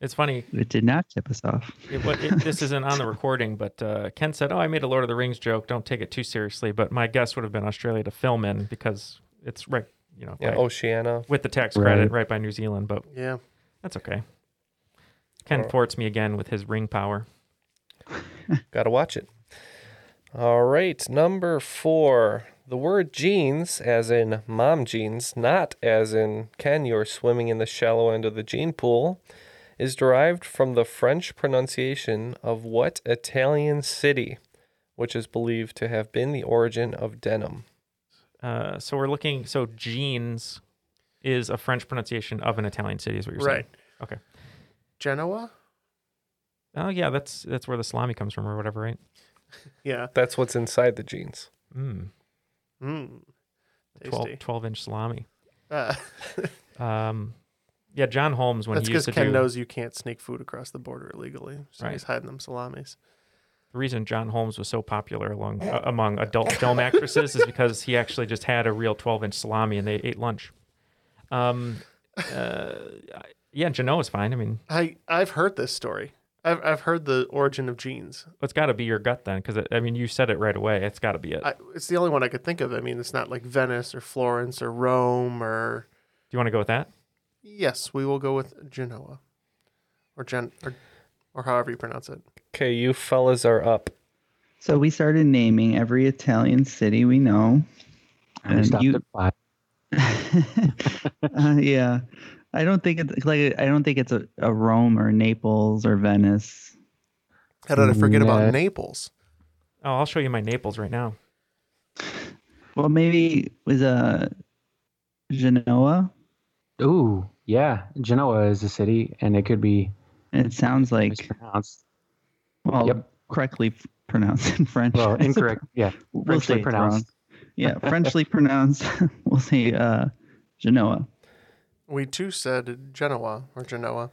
It's funny. It did not tip us off. It, what, it, this isn't on the recording, but uh, Ken said, "Oh, I made a Lord of the Rings joke. Don't take it too seriously." But my guess would have been Australia to film in because it's right, you know, Yeah, right- Oceania. with the tax Right. credit right by New Zealand. But Yeah. that's okay. Ken Alright. thwarts me again with his ring power. Gotta watch it. All right, number four. The word jeans, as in mom jeans, not as in Ken, you're swimming in the shallow end of the gene pool, is derived from the French pronunciation of what Italian city, which is believed to have been the origin of denim? Uh, so we're looking. So jeans is a French pronunciation of an Italian city, is what you're Right. saying? Okay. Genoa? Oh yeah, that's that's where the salami comes from, or whatever, right? Yeah. That's what's inside the jeans. Mm. Mm. 12, 12 inch salami. Uh, Um, yeah, John Holmes when that's he because used to Ken do knows you can't sneak food across the border illegally. So Right. he's hiding them salamis. the reason John Holmes was so popular along uh, among adult film actresses is because he actually just had a real 12 inch salami and they ate lunch. Um, uh, yeah, Genoa's fine. I mean, I, I've heard this story. I've, I've heard the origin of jeans. it's got to be your gut then, because I mean, you said it right away. It's got to be it. I, it's the only one I could think of. I mean, it's not like Venice or Florence or Rome or. Do you want to go with that? Yes, we will go with Genoa, or Gen, or, or however you pronounce it. Okay, you fellas are up. So we started naming every Italian city we know. And we stopped at five. uh, yeah, I don't think it's like I don't think it's a, a Rome or Naples or Venice. How did I forget Nah. about Naples? Oh, I'll show you my Naples right now. Well, maybe it was a Genoa. Ooh, yeah. Genoa is a city, and it could be It sounds like mispronounced. well, Yep. correctly pronounced in French. Well, incorrect. Yeah, We'll Frenchly pronounced. Yeah, Frenchly pronounced. we'll say uh, Genoa. We too said Genoa or Genoa.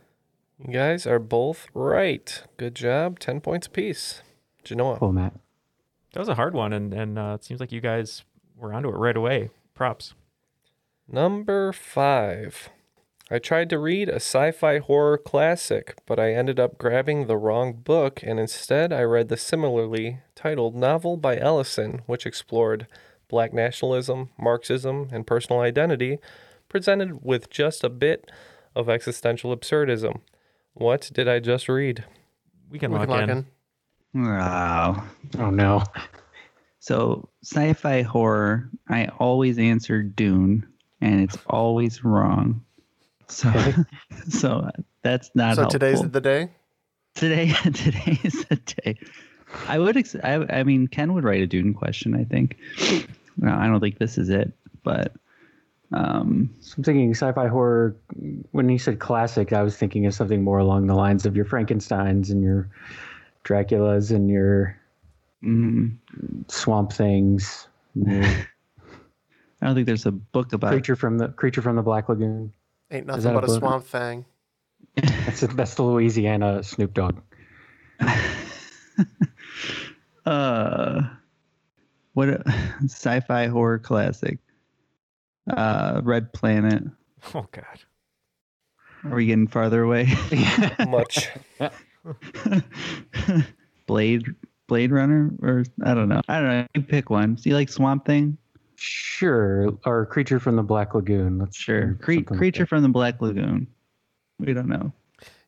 You guys are both right. Good job. 10 points apiece. Genoa. Cool, Matt. That was a hard one, and, and uh, it seems like you guys were onto it right away. Props. Number five. I tried to read a sci fi horror classic, but I ended up grabbing the wrong book, and instead I read the similarly titled novel by Ellison, which explored black nationalism, Marxism, and personal identity, presented with just a bit of existential absurdism. What did I just read? We can We lock, can lock in. in. Wow. Oh no. So sci-fi horror, I always answer Dune, and it's always wrong. So, so that's not so today's helpful. the day. today. Today is the day. I would. Ex- I, I mean, Ken would write a Dune question. I think. No, I don't think this is it, but um, So I'm thinking sci-fi horror. When you said classic, I was thinking of something more along the lines of your Frankenstein's and your Draculas and your mm, Swamp Things, your I don't think there's a book about. creature from the creature from the Black Lagoon. Ain't nothing that a but a book? swamp thing. That's that's the Louisiana Snoop Dogg. Uh, what a sci-fi horror classic? Uh, Red Planet. Oh, God. Are we getting farther away? Much. Blade Blade Runner or I don't know. I don't know. You pick one. Do you like Swamp Thing? Sure, or creature from the Black Lagoon. Let's Sure. Cre- something like creature from the Black Lagoon. We don't know.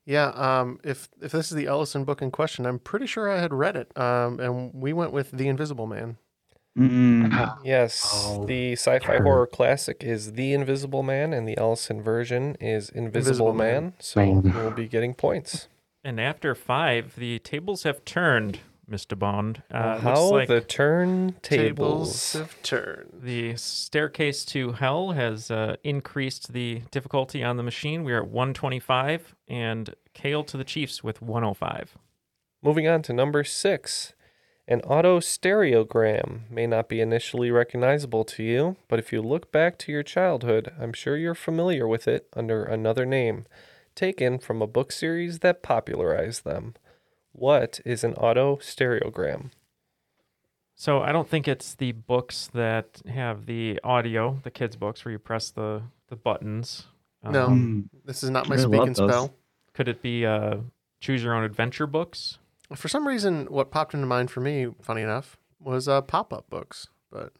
Yeah, um, if if this is the Ellison book in question, I'm pretty sure I had read it. Um, and we went with The Invisible Man. Mm. Yes, Oh, the sci-fi darn. horror classic is The Invisible Man, and the Ellison version is Invisible, Invisible Man. Man. So Man. we'll be getting points. And after five, the tables have turned, Mr. Bond. Uh, How looks like the turn Tables tables. have turned. the staircase to hell has uh, increased the difficulty on the machine. We are at 125, and Kale to the Chiefs with 105. Moving on to number six. An auto stereogram may not be initially recognizable to you, but if you look back to your childhood, I'm sure you're familiar with it under another name, taken from a book series that popularized them. What is an auto stereogram? So I don't think it's the books that have the audio, the kids' books where you press the, the buttons. No, Um, this is not my I love speaking spell. Could it be uh, choose your own adventure books? For some reason, what popped into mind for me, funny enough, was uh, pop-up books. But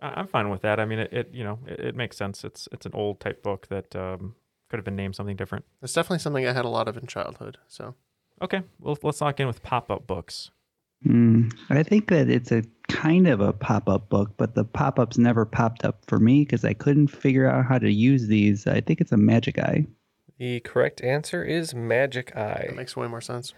I- I'm fine with that. I mean, it, it you know it, it makes sense. It's it's an old type book that um, could have been named something different. it's definitely something I had a lot of in childhood. So Okay, well let's lock in with pop up books. Mm, I think that it's a kind of a pop up book, but the pop ups never popped up for me because I couldn't figure out how to use these. I think it's a magic eye. The correct answer is Magic eye. that makes way more sense.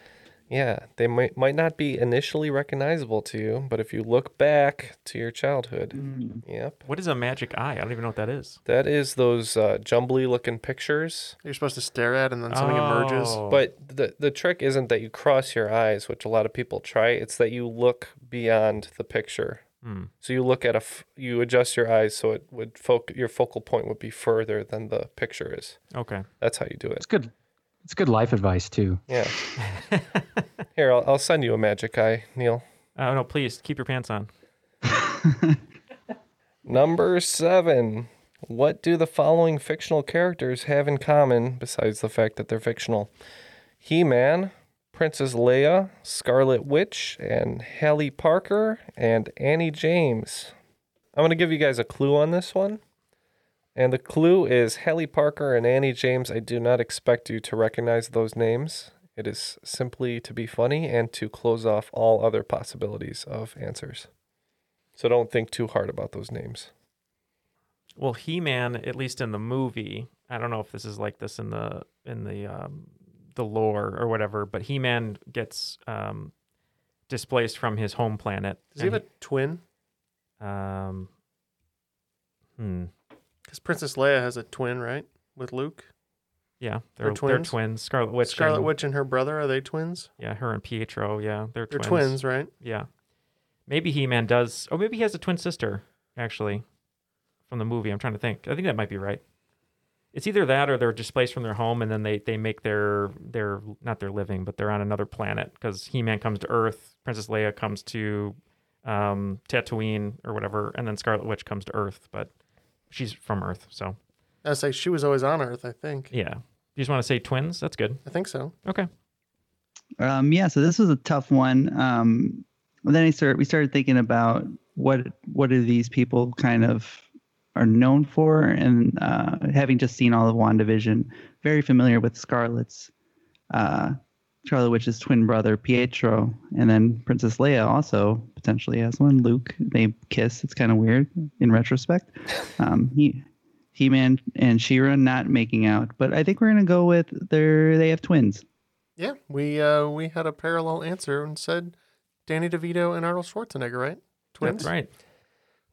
Yeah, they might might not be initially recognizable to you, but if you look back to your childhood, yep, What is a magic eye? I don't even know what that is. that is those uh, jumbly looking pictures. You're supposed to stare at, and then something emerges. Oh. But the the trick isn't that you cross your eyes, which a lot of people try. It's that you look beyond the picture. Hmm. So you look at a, f- you adjust your eyes so it would foc- your focal point would be further than the picture is. Okay. That's how you do it. It's good. It's good life advice too. Yeah. Here, I'll, I'll send you a magic eye, Neil. Oh no, please keep your pants on. Number seven. What do the following fictional characters have in common besides the fact that they're fictional? He Man, Princess Leia, Scarlet Witch, and Hallie Parker, and Annie James. I'm going to give you guys a clue on this one. And the clue is Hallie Parker and Annie James. I do not expect you to recognize those names. It is simply to be funny and to close off all other possibilities of answers. So don't think too hard about those names. Well, He Man, at least in the movie, I don't know if this is like this in the in the um, the lore or whatever, but He Man gets um, displaced from his home planet. Does he have a twin? um, hmm. Because Princess Leia has a twin, right? With Luke. Yeah, They're they're, they're twins? twins. Scarlet Witch. Scarlet and, Witch and her brother are they twins? Yeah, her and Pietro. Yeah, they're, twins. They're twins. twins, right? Yeah. Maybe He Man does. Oh, maybe he has a twin sister, actually, from the movie. I'm trying to think. I think that might be right. It's either that or they're displaced from their home and then they, they make their, their, not their living, but they're on another planet because He Man comes to Earth, Princess Leia comes to um, Tatooine or whatever, and then Scarlet Witch comes to Earth, but she's from Earth. So, I was like, she was always on Earth, I think. yeah. You just want to say twins? That's good. I think so. Okay. Um, yeah, so this was a tough one. Um, then I started, we started thinking about what what do these people kind of are known for, and uh, having just seen all of WandaVision, very familiar with Scarlet's, uh, Scarlet Witch's twin brother Pietro, and then Princess Leia also potentially has one. Luke, they kiss. It's kind of weird in retrospect. Um, he. He-Man and She-Ra not making out, but I think we're gonna go with their they have twins. Yeah, we uh, we had a parallel answer and said Danny DeVito and Arnold Schwarzenegger, right? Twins. That's right.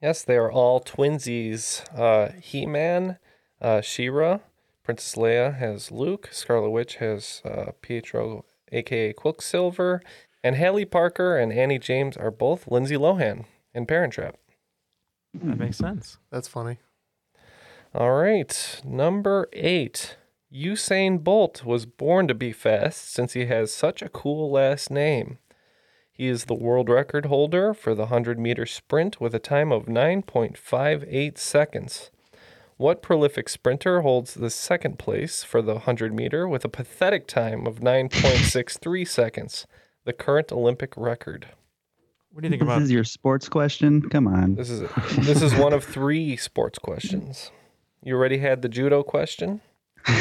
Yes, they are all twinsies. Uh, He Man, uh, She-Ra, Princess Leia has Luke, Scarlet Witch has uh, Pietro, aka Quicksilver, and Hallie Parker and Annie James are both Lindsay Lohan in Parent Trap. That makes sense. That's funny. All right, number eight. Usain Bolt was born to be fast since he has such a cool last name. He is the world record holder for the 100 meter sprint with a time of 9.58 seconds. What prolific sprinter holds the second place for the 100 meter with a pathetic time of 9.63 seconds, the current Olympic record? What do you think This about this? is your sports question. Come on. This is this is one of three sports questions. You already had the judo question.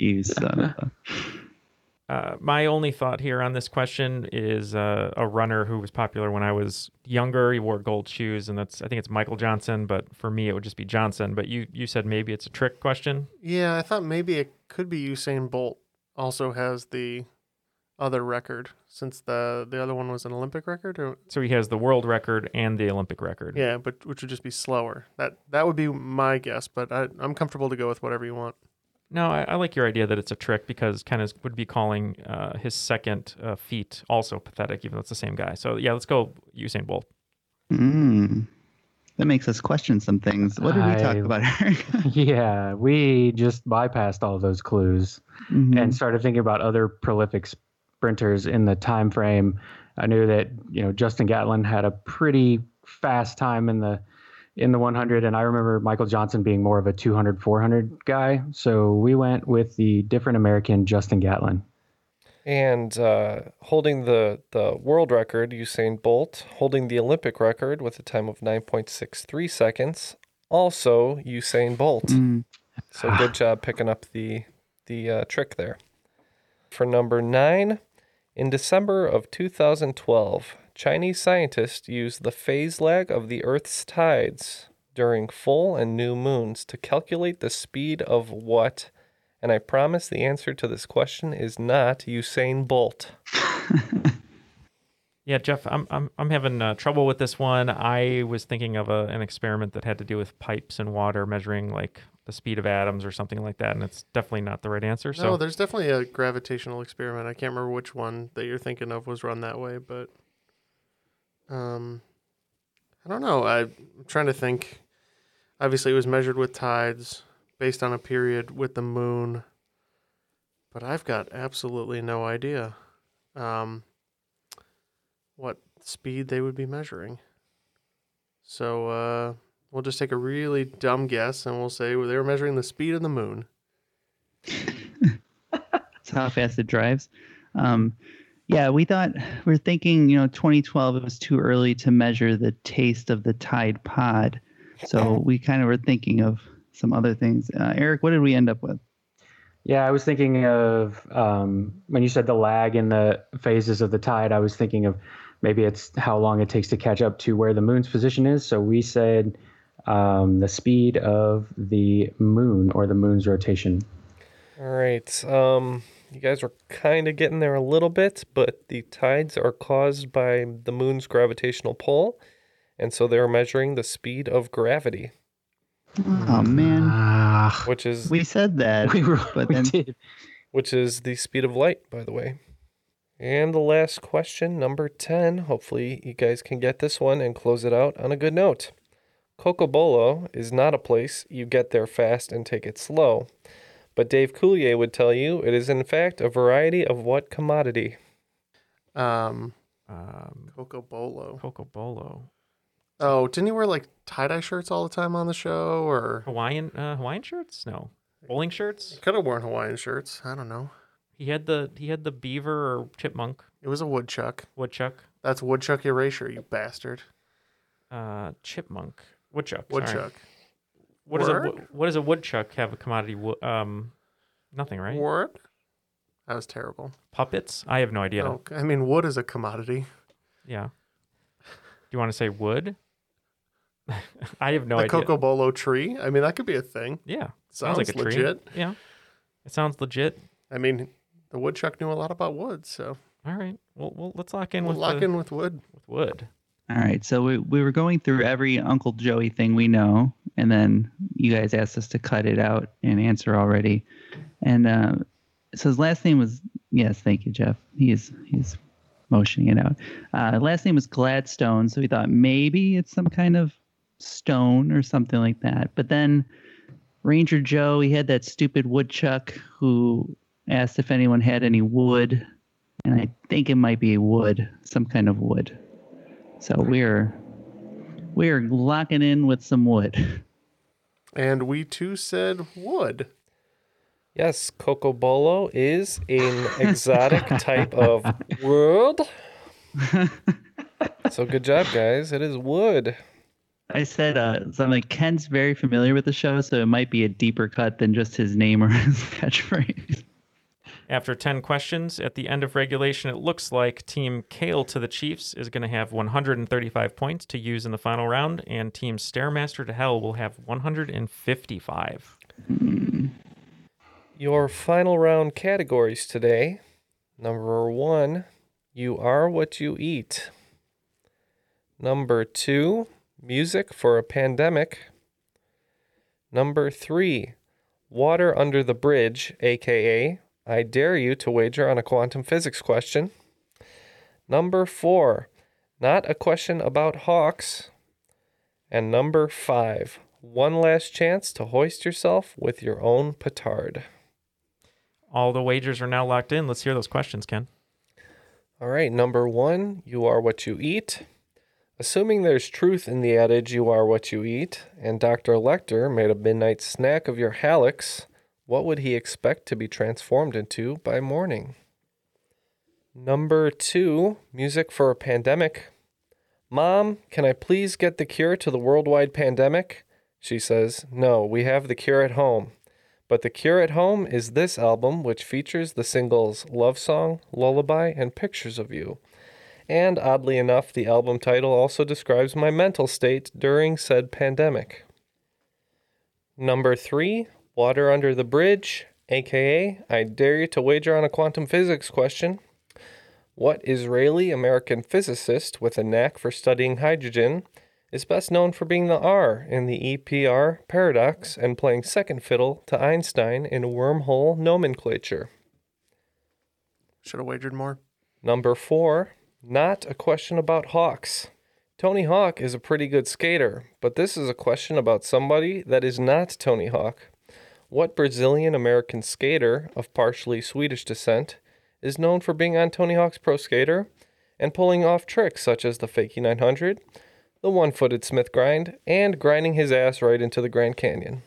You son of a. Uh, my only thought here on this question is uh, a runner who was popular when I was younger. He wore gold shoes, and that's I think it's Michael Johnson, but for me it would just be Johnson. But you you said maybe it's a trick question. Yeah, I thought maybe it could be Usain Bolt also has the other record since the the other one was an Olympic record. Or, So he has the world record and the Olympic record. yeah, but which would just be slower. That that would be my guess, but I, I'm comfortable to go with whatever you want. No, I, I like your idea that it's a trick because Kenneth would be calling uh, his second uh, feat also pathetic, even though it's the same guy. So yeah, let's go Usain Bolt. Mm. That makes us question some things. What did we talk I- about, Eric? yeah, we just bypassed all those clues Mhm. and started thinking about other prolific sprinters in the time frame. I knew that you know Justin Gatlin had a pretty fast time in the in the 100 and I remember Michael Johnson being more of a 200 400 guy. So we went with the different American Justin Gatlin. And uh, holding the, the world record, Usain Bolt, holding the Olympic record with a time of 9.63 seconds, also Usain Bolt. Mm. So good job picking up the the uh, trick there. For number nine, in December of 2012, Chinese scientists use the phase lag of the Earth's tides during full and new moons to calculate the speed of what? And I promise the answer to this question is not Usain Bolt. Yeah, Jeff, I'm I'm I'm having uh, trouble with this one. I was thinking of a, an experiment that had to do with pipes and water measuring like the speed of atoms or something like that, and it's definitely not the right answer. So No, there's definitely a gravitational experiment. I can't remember which one that you're thinking of was run that way, but um, I don't know. I'm trying to think. Obviously, it was measured with tides based on a period with the moon, but I've got absolutely no idea um, what speed they would be measuring. So uh, we'll just take a really dumb guess, and we'll say they were measuring the speed of the moon. That's how fast it drives. Um, yeah, we thought we are thinking, you know, 2012 it was too early to measure the taste of the Tide Pod, so we kind of were thinking of some other things. Uh, Eric, what did we end up with? Yeah, I was thinking of um, when you said the lag in the phases of the tide. I was thinking of maybe it's how long it takes to catch up to where the moon's position is. So we said um, the speed of the moon or the moon's rotation. All right. Um, you guys are kind of getting there a little bit, but the tides are caused by the moon's gravitational pull, and so they're measuring the speed of gravity, Oh man, Ah, which is we said that, we, were, but we then did. which is the speed of light, by the way. And the last question, number 10. Hopefully, you guys can get this one and close it out on a good note. Cocobolo is not a place you get there fast and take it slow. But Dave Coulier would tell you it is, in fact, a variety of what commodity? Um, um, Coco Bolo. Coco Bolo, Oh, didn't he wear like tie dye shirts all the time on the show, or Hawaiian uh, Hawaiian shirts? No, bowling shirts. could have worn Hawaiian shirts? I don't know. He had the he had the beaver or chipmunk It was a woodchuck. woodchuck, That's woodchuck erasure, you bastard. uh, chipmunk woodchuck. sorry. What does a Word? what does a woodchuck have a commodity? wo- Um, nothing, right? Word? That was terrible. Puppets? I have no idea. Oh, I mean, wood is a commodity. Yeah. Do you want to say wood? I have no idea. the idea. Coco Bolo tree. I mean, that could be a thing. Yeah. Sounds, like a tree. legit. Yeah. It sounds legit. I mean, the woodchuck knew a lot about wood, so All right. Well, well let's lock in we'll with lock the- in with wood. with wood. All right, so we we were going through every Uncle Joey thing we know, and then you guys asked us to cut it out and answer already. And uh, so his last name was yes, thank you, Jeff. He's he's motioning it out. Uh, last name was Gladstone, so we thought maybe it's some kind of stone or something like that. But then Ranger Joe, he had that stupid woodchuck who asked if anyone had any wood, and I think it might be wood, some kind of wood. So we're we're locking in with some wood. And we too said wood. Yes, Cocobolo is an exotic type of wood. so good job, guys. It is wood. I said uh, something like Ken's very familiar with the show, so it might be a deeper cut than just his name or his catchphrase. After 10 questions, at the end of regulation, it looks like Team Kale to the Chiefs is going to have 135 points to use in the final round, and Team Stairmaster to Hell will have 155. Hmm. Your final round categories today. Number one, you are what you eat. Number two, music for a pandemic. Number three, water under the bridge, aka I dare you to wager on a quantum physics question. Number four, not a question about hawks. And number five, one last chance to hoist yourself with your own petard. All the wagers are now locked in. Let's hear those questions, Ken. All right, number one, you are what you eat. Assuming there's truth in the adage, you are what you eat, and Dr. Lecter made a midnight snack of your hallux, what would he expect to be transformed into by morning? Number two, music for a pandemic. Mom, can I please get the cure to the worldwide pandemic? She says, No, we have the cure at home. But the cure at home is this album, which features the singles Love Song, Lullaby, and Pictures of You. And oddly enough, the album title also describes my mental state during said pandemic. Number three, Water Under the Bridge, aka I dare you to wager on a quantum physics question. What Israeli American physicist with a knack for studying hydrogen is best known for being the R in the EPR paradox and playing second fiddle to Einstein in wormhole nomenclature? Should have wagered more. Number four, not a question about Hawks. Tony Hawk is a pretty good skater, but this is a question about somebody that is not Tony Hawk. What Brazilian American skater of partially Swedish descent is known for being on Tony Hawk's Pro Skater and pulling off tricks such as the Fakey 900, the one footed Smith grind, and grinding his ass right into the Grand Canyon?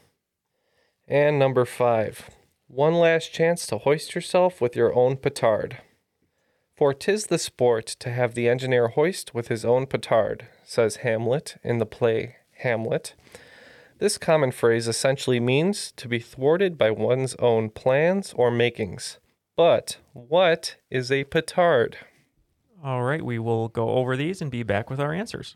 And number five, one last chance to hoist yourself with your own petard. For 'tis the sport to have the engineer hoist with his own petard, says Hamlet in the play Hamlet. This common phrase essentially means to be thwarted by one's own plans or makings. But what is a petard? All right, we will go over these and be back with our answers.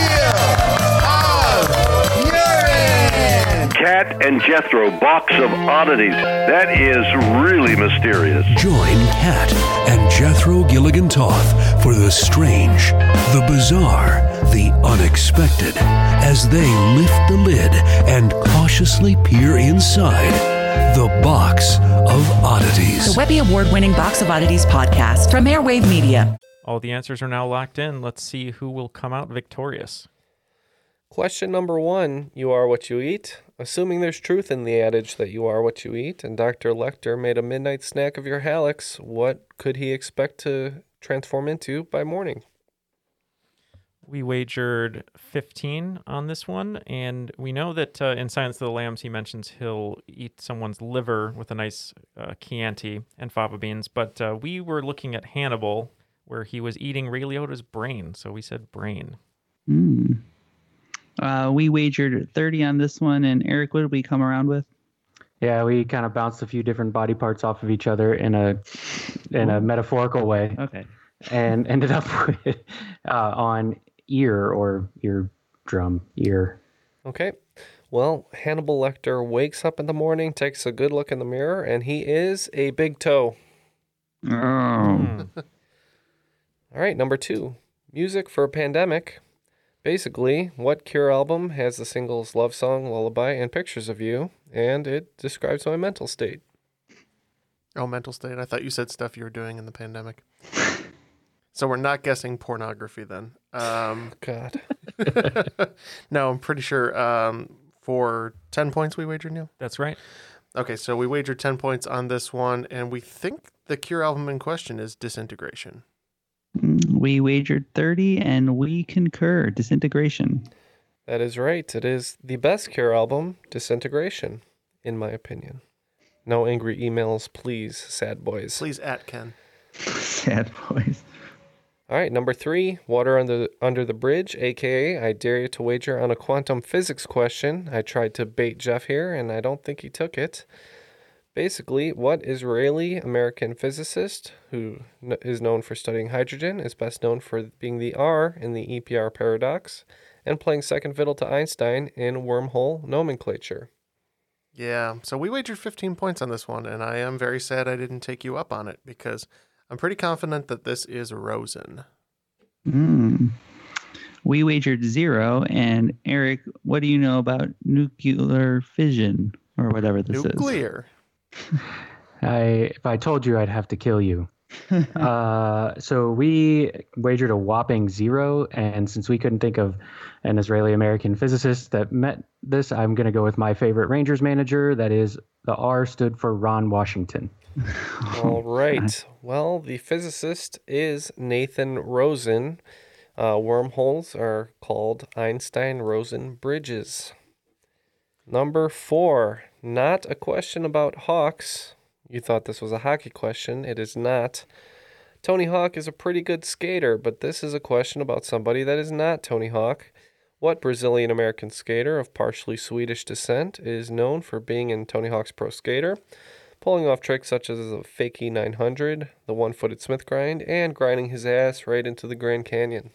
Kat and Jethro, box of oddities. That is really mysterious. Join Kat and Jethro Gilligan Toth for the strange, the bizarre, the unexpected as they lift the lid and cautiously peer inside the box of oddities. The Webby Award winning Box of Oddities podcast from Airwave Media. All the answers are now locked in. Let's see who will come out victorious. Question number one You are what you eat. Assuming there's truth in the adage that you are what you eat, and Dr. Lecter made a midnight snack of your hallux, what could he expect to transform into by morning? We wagered 15 on this one, and we know that uh, in Silence of the Lambs, he mentions he'll eat someone's liver with a nice uh, Chianti and fava beans. But uh, we were looking at Hannibal, where he was eating Ray Liotta's brain, so we said brain. Hmm. Uh, we wagered 30 on this one, and Eric, what did we come around with? Yeah, we kind of bounced a few different body parts off of each other in a in a metaphorical way. Okay. And ended up with uh, on ear or ear drum ear. Okay. Well, Hannibal Lecter wakes up in the morning, takes a good look in the mirror, and he is a big toe. Oh. All right, number two music for a pandemic. Basically, what Cure album has the singles Love Song, Lullaby, and Pictures of You, and it describes my mental state. Oh, mental state. I thought you said stuff you were doing in the pandemic. so we're not guessing pornography then. Um, God. no, I'm pretty sure um, for 10 points we wagered, Neil? That's right. Okay, so we wagered 10 points on this one, and we think the Cure album in question is Disintegration. Mm, We wagered 30, and we concur. Disintegration. That is right. It is the best Cure album, Disintegration, in my opinion. No angry emails, please, sad boys. Please at Ken. Sad boys. All right, number three, water under under the bridge, aka I dare you to wager on a quantum physics question. I tried to bait Jeff here, and I don't think he took it. Basically, what Israeli American physicist who is known for studying hydrogen is best known for being the R in the EPR paradox and playing second fiddle to Einstein in wormhole nomenclature? Yeah, so we wagered 15 points on this one, and I am very sad I didn't take you up on it because I'm pretty confident that this is Rosen. Mm. We wagered zero, and Eric, what do you know about nuclear fission or whatever this is? Nuclear. I if I told you, I'd have to kill you. uh, so we wagered a whopping zero, and since we couldn't think of an Israeli American physicist that met this, I'm going to go with my favorite Rangers manager. That is the R stood for Ron Washington. All right. Well, the physicist is Nathan Rosen. Uh, wormholes are called Einstein Rosen bridges. Number four, not a question about Hawks. You thought this was a hockey question. It is not. Tony Hawk is a pretty good skater, but this is a question about somebody that is not Tony Hawk. What Brazilian American skater of partially Swedish descent is known for being in Tony Hawk's Pro Skater, pulling off tricks such as the fakie 900, the one footed Smith grind, and grinding his ass right into the Grand Canyon?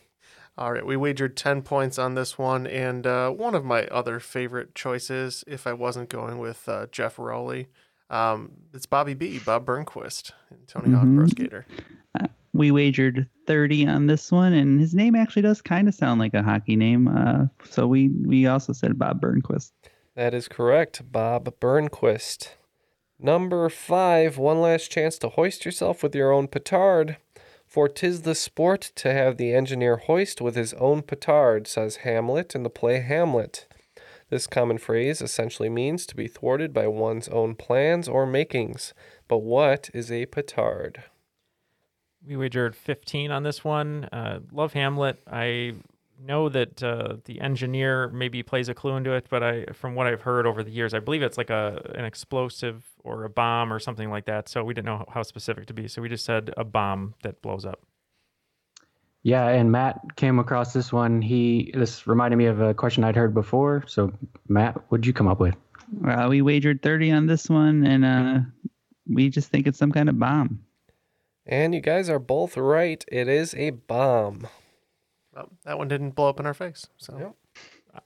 All right, we wagered 10 points on this one, and uh, one of my other favorite choices, if I wasn't going with uh, Geoff Rowley, um, it's Bobby B, Bob Burnquist, and Tony Hawk Pro Mhm. Skater. We wagered 30 on this one, and his name actually does kind of sound like a hockey name. Uh, so we, we also said Bob Burnquist. That is correct, Bob Burnquist. Number five, one last chance to hoist yourself with your own petard. For 'tis the sport to have the engineer hoist with his own petard, says Hamlet in the play Hamlet. This common phrase essentially means to be thwarted by one's own plans or makings. But what is a petard? We wagered 15 on this one. Uh, love Hamlet. I know that uh, the engineer maybe plays a clue into it, but I, from what I've heard over the years, I believe it's like a an explosive or a bomb or something like that. So we didn't know how specific to be. So we just said a bomb that blows up. Yeah, and Matt came across this one. He this reminded me of a question I'd heard before. So Matt, what'd you come up with? Uh, we wagered 30 on this one, and uh, we just think it's some kind of bomb. And you guys are both right. It is a bomb. Well, that one didn't blow up in our face. So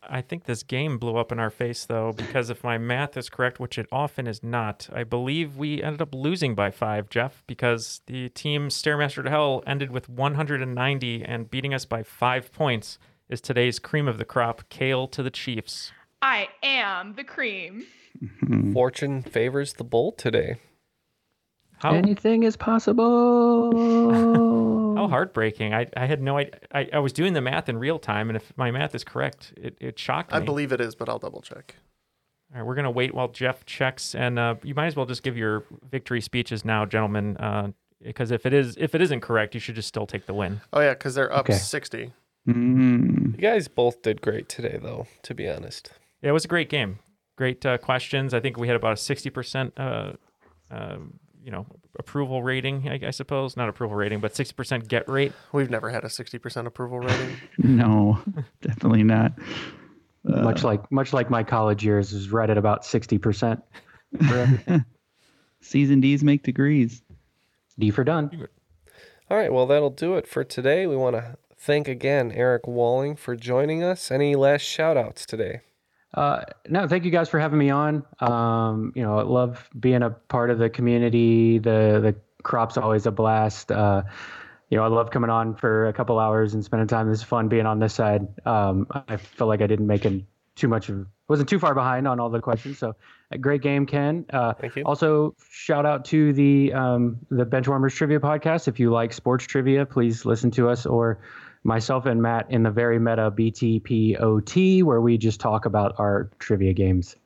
I think this game blew up in our face, though, because if my math is correct, which it often is not, I believe we ended up losing by five, Jeff, because the team Stairmaster to Hell ended with 190 and beating us by five points is today's cream of the crop, Kale to the Chiefs. I am the cream. Fortune favors the bull today. How, Anything is possible. how heartbreaking. I, I had no idea. I, I was doing the math in real time, and if my math is correct, it, it shocked me. I believe it is, but I'll double check. All right, we're gonna wait while Jeff checks, and uh, you might as well just give your victory speeches now, gentlemen, uh, because if it is if it isn't correct, you should just still take the win. Oh yeah, because they're up Okay. sixty. Mm. You guys both did great today, though. To be honest. Yeah, it was a great game. Great uh, questions. I think we had about a sixty percent, uh, uh, you know, approval rating. I, I suppose not approval rating, but sixty percent get rate. We've never had a sixty percent approval rating. No, definitely not. Uh, much like much like my college years is right at about sixty percent. C's and D's make degrees. D for done. All right, well, that'll do it for today. We want to thank again Eric Walling for joining us. Any last shout outs today? Uh, no, thank you guys for having me on. Um, you know, I love being a part of the community. The the crop's always a blast. Uh, you know, I love coming on for a couple hours and spending time. It's fun being on this side. Um, I feel like I didn't make it too much of wasn't too far behind on all the questions. So, a great game, Ken. Uh, Thank you. Also, shout out to the um, the Benchwarmers Trivia Podcast. If you like sports trivia, please listen to us or myself and Matt in the very meta BTPOT, where we just talk about our trivia games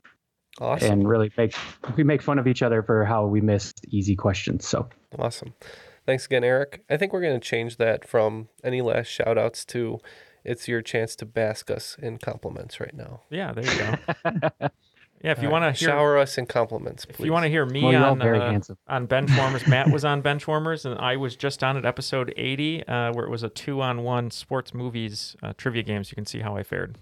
Awesome. and really make we make fun of each other for how we missed easy questions. So Awesome. Thanks again, Eric. I think we're going to change that from any last shout outs to it's your chance to bask us in compliments right now. Yeah, there you go. yeah, if you All want to shower us in compliments, please. if you want to hear me Well, you're on very uh, on Benchwarmers, Matt was on Benchwarmers, and I was just on at episode 80, uh, where it was a two-on-one sports movies uh, trivia games. You can see how I fared.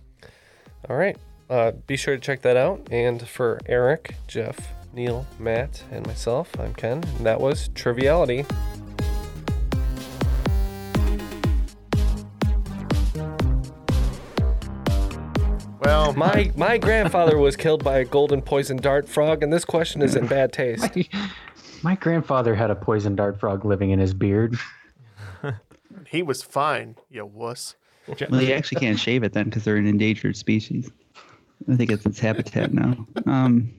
All right. Uh, be sure to check that out. And for Eric, Jeff, Neil, Matt, and myself, I'm Ken. And that was Triviality. Well, my my grandfather was killed by a golden poison dart frog, and this question is in bad taste. my grandfather had a poison dart frog living in his beard. He was fine, you wuss. Well, you actually can't shave it then because they're an endangered species. I think it's its habitat now. Um,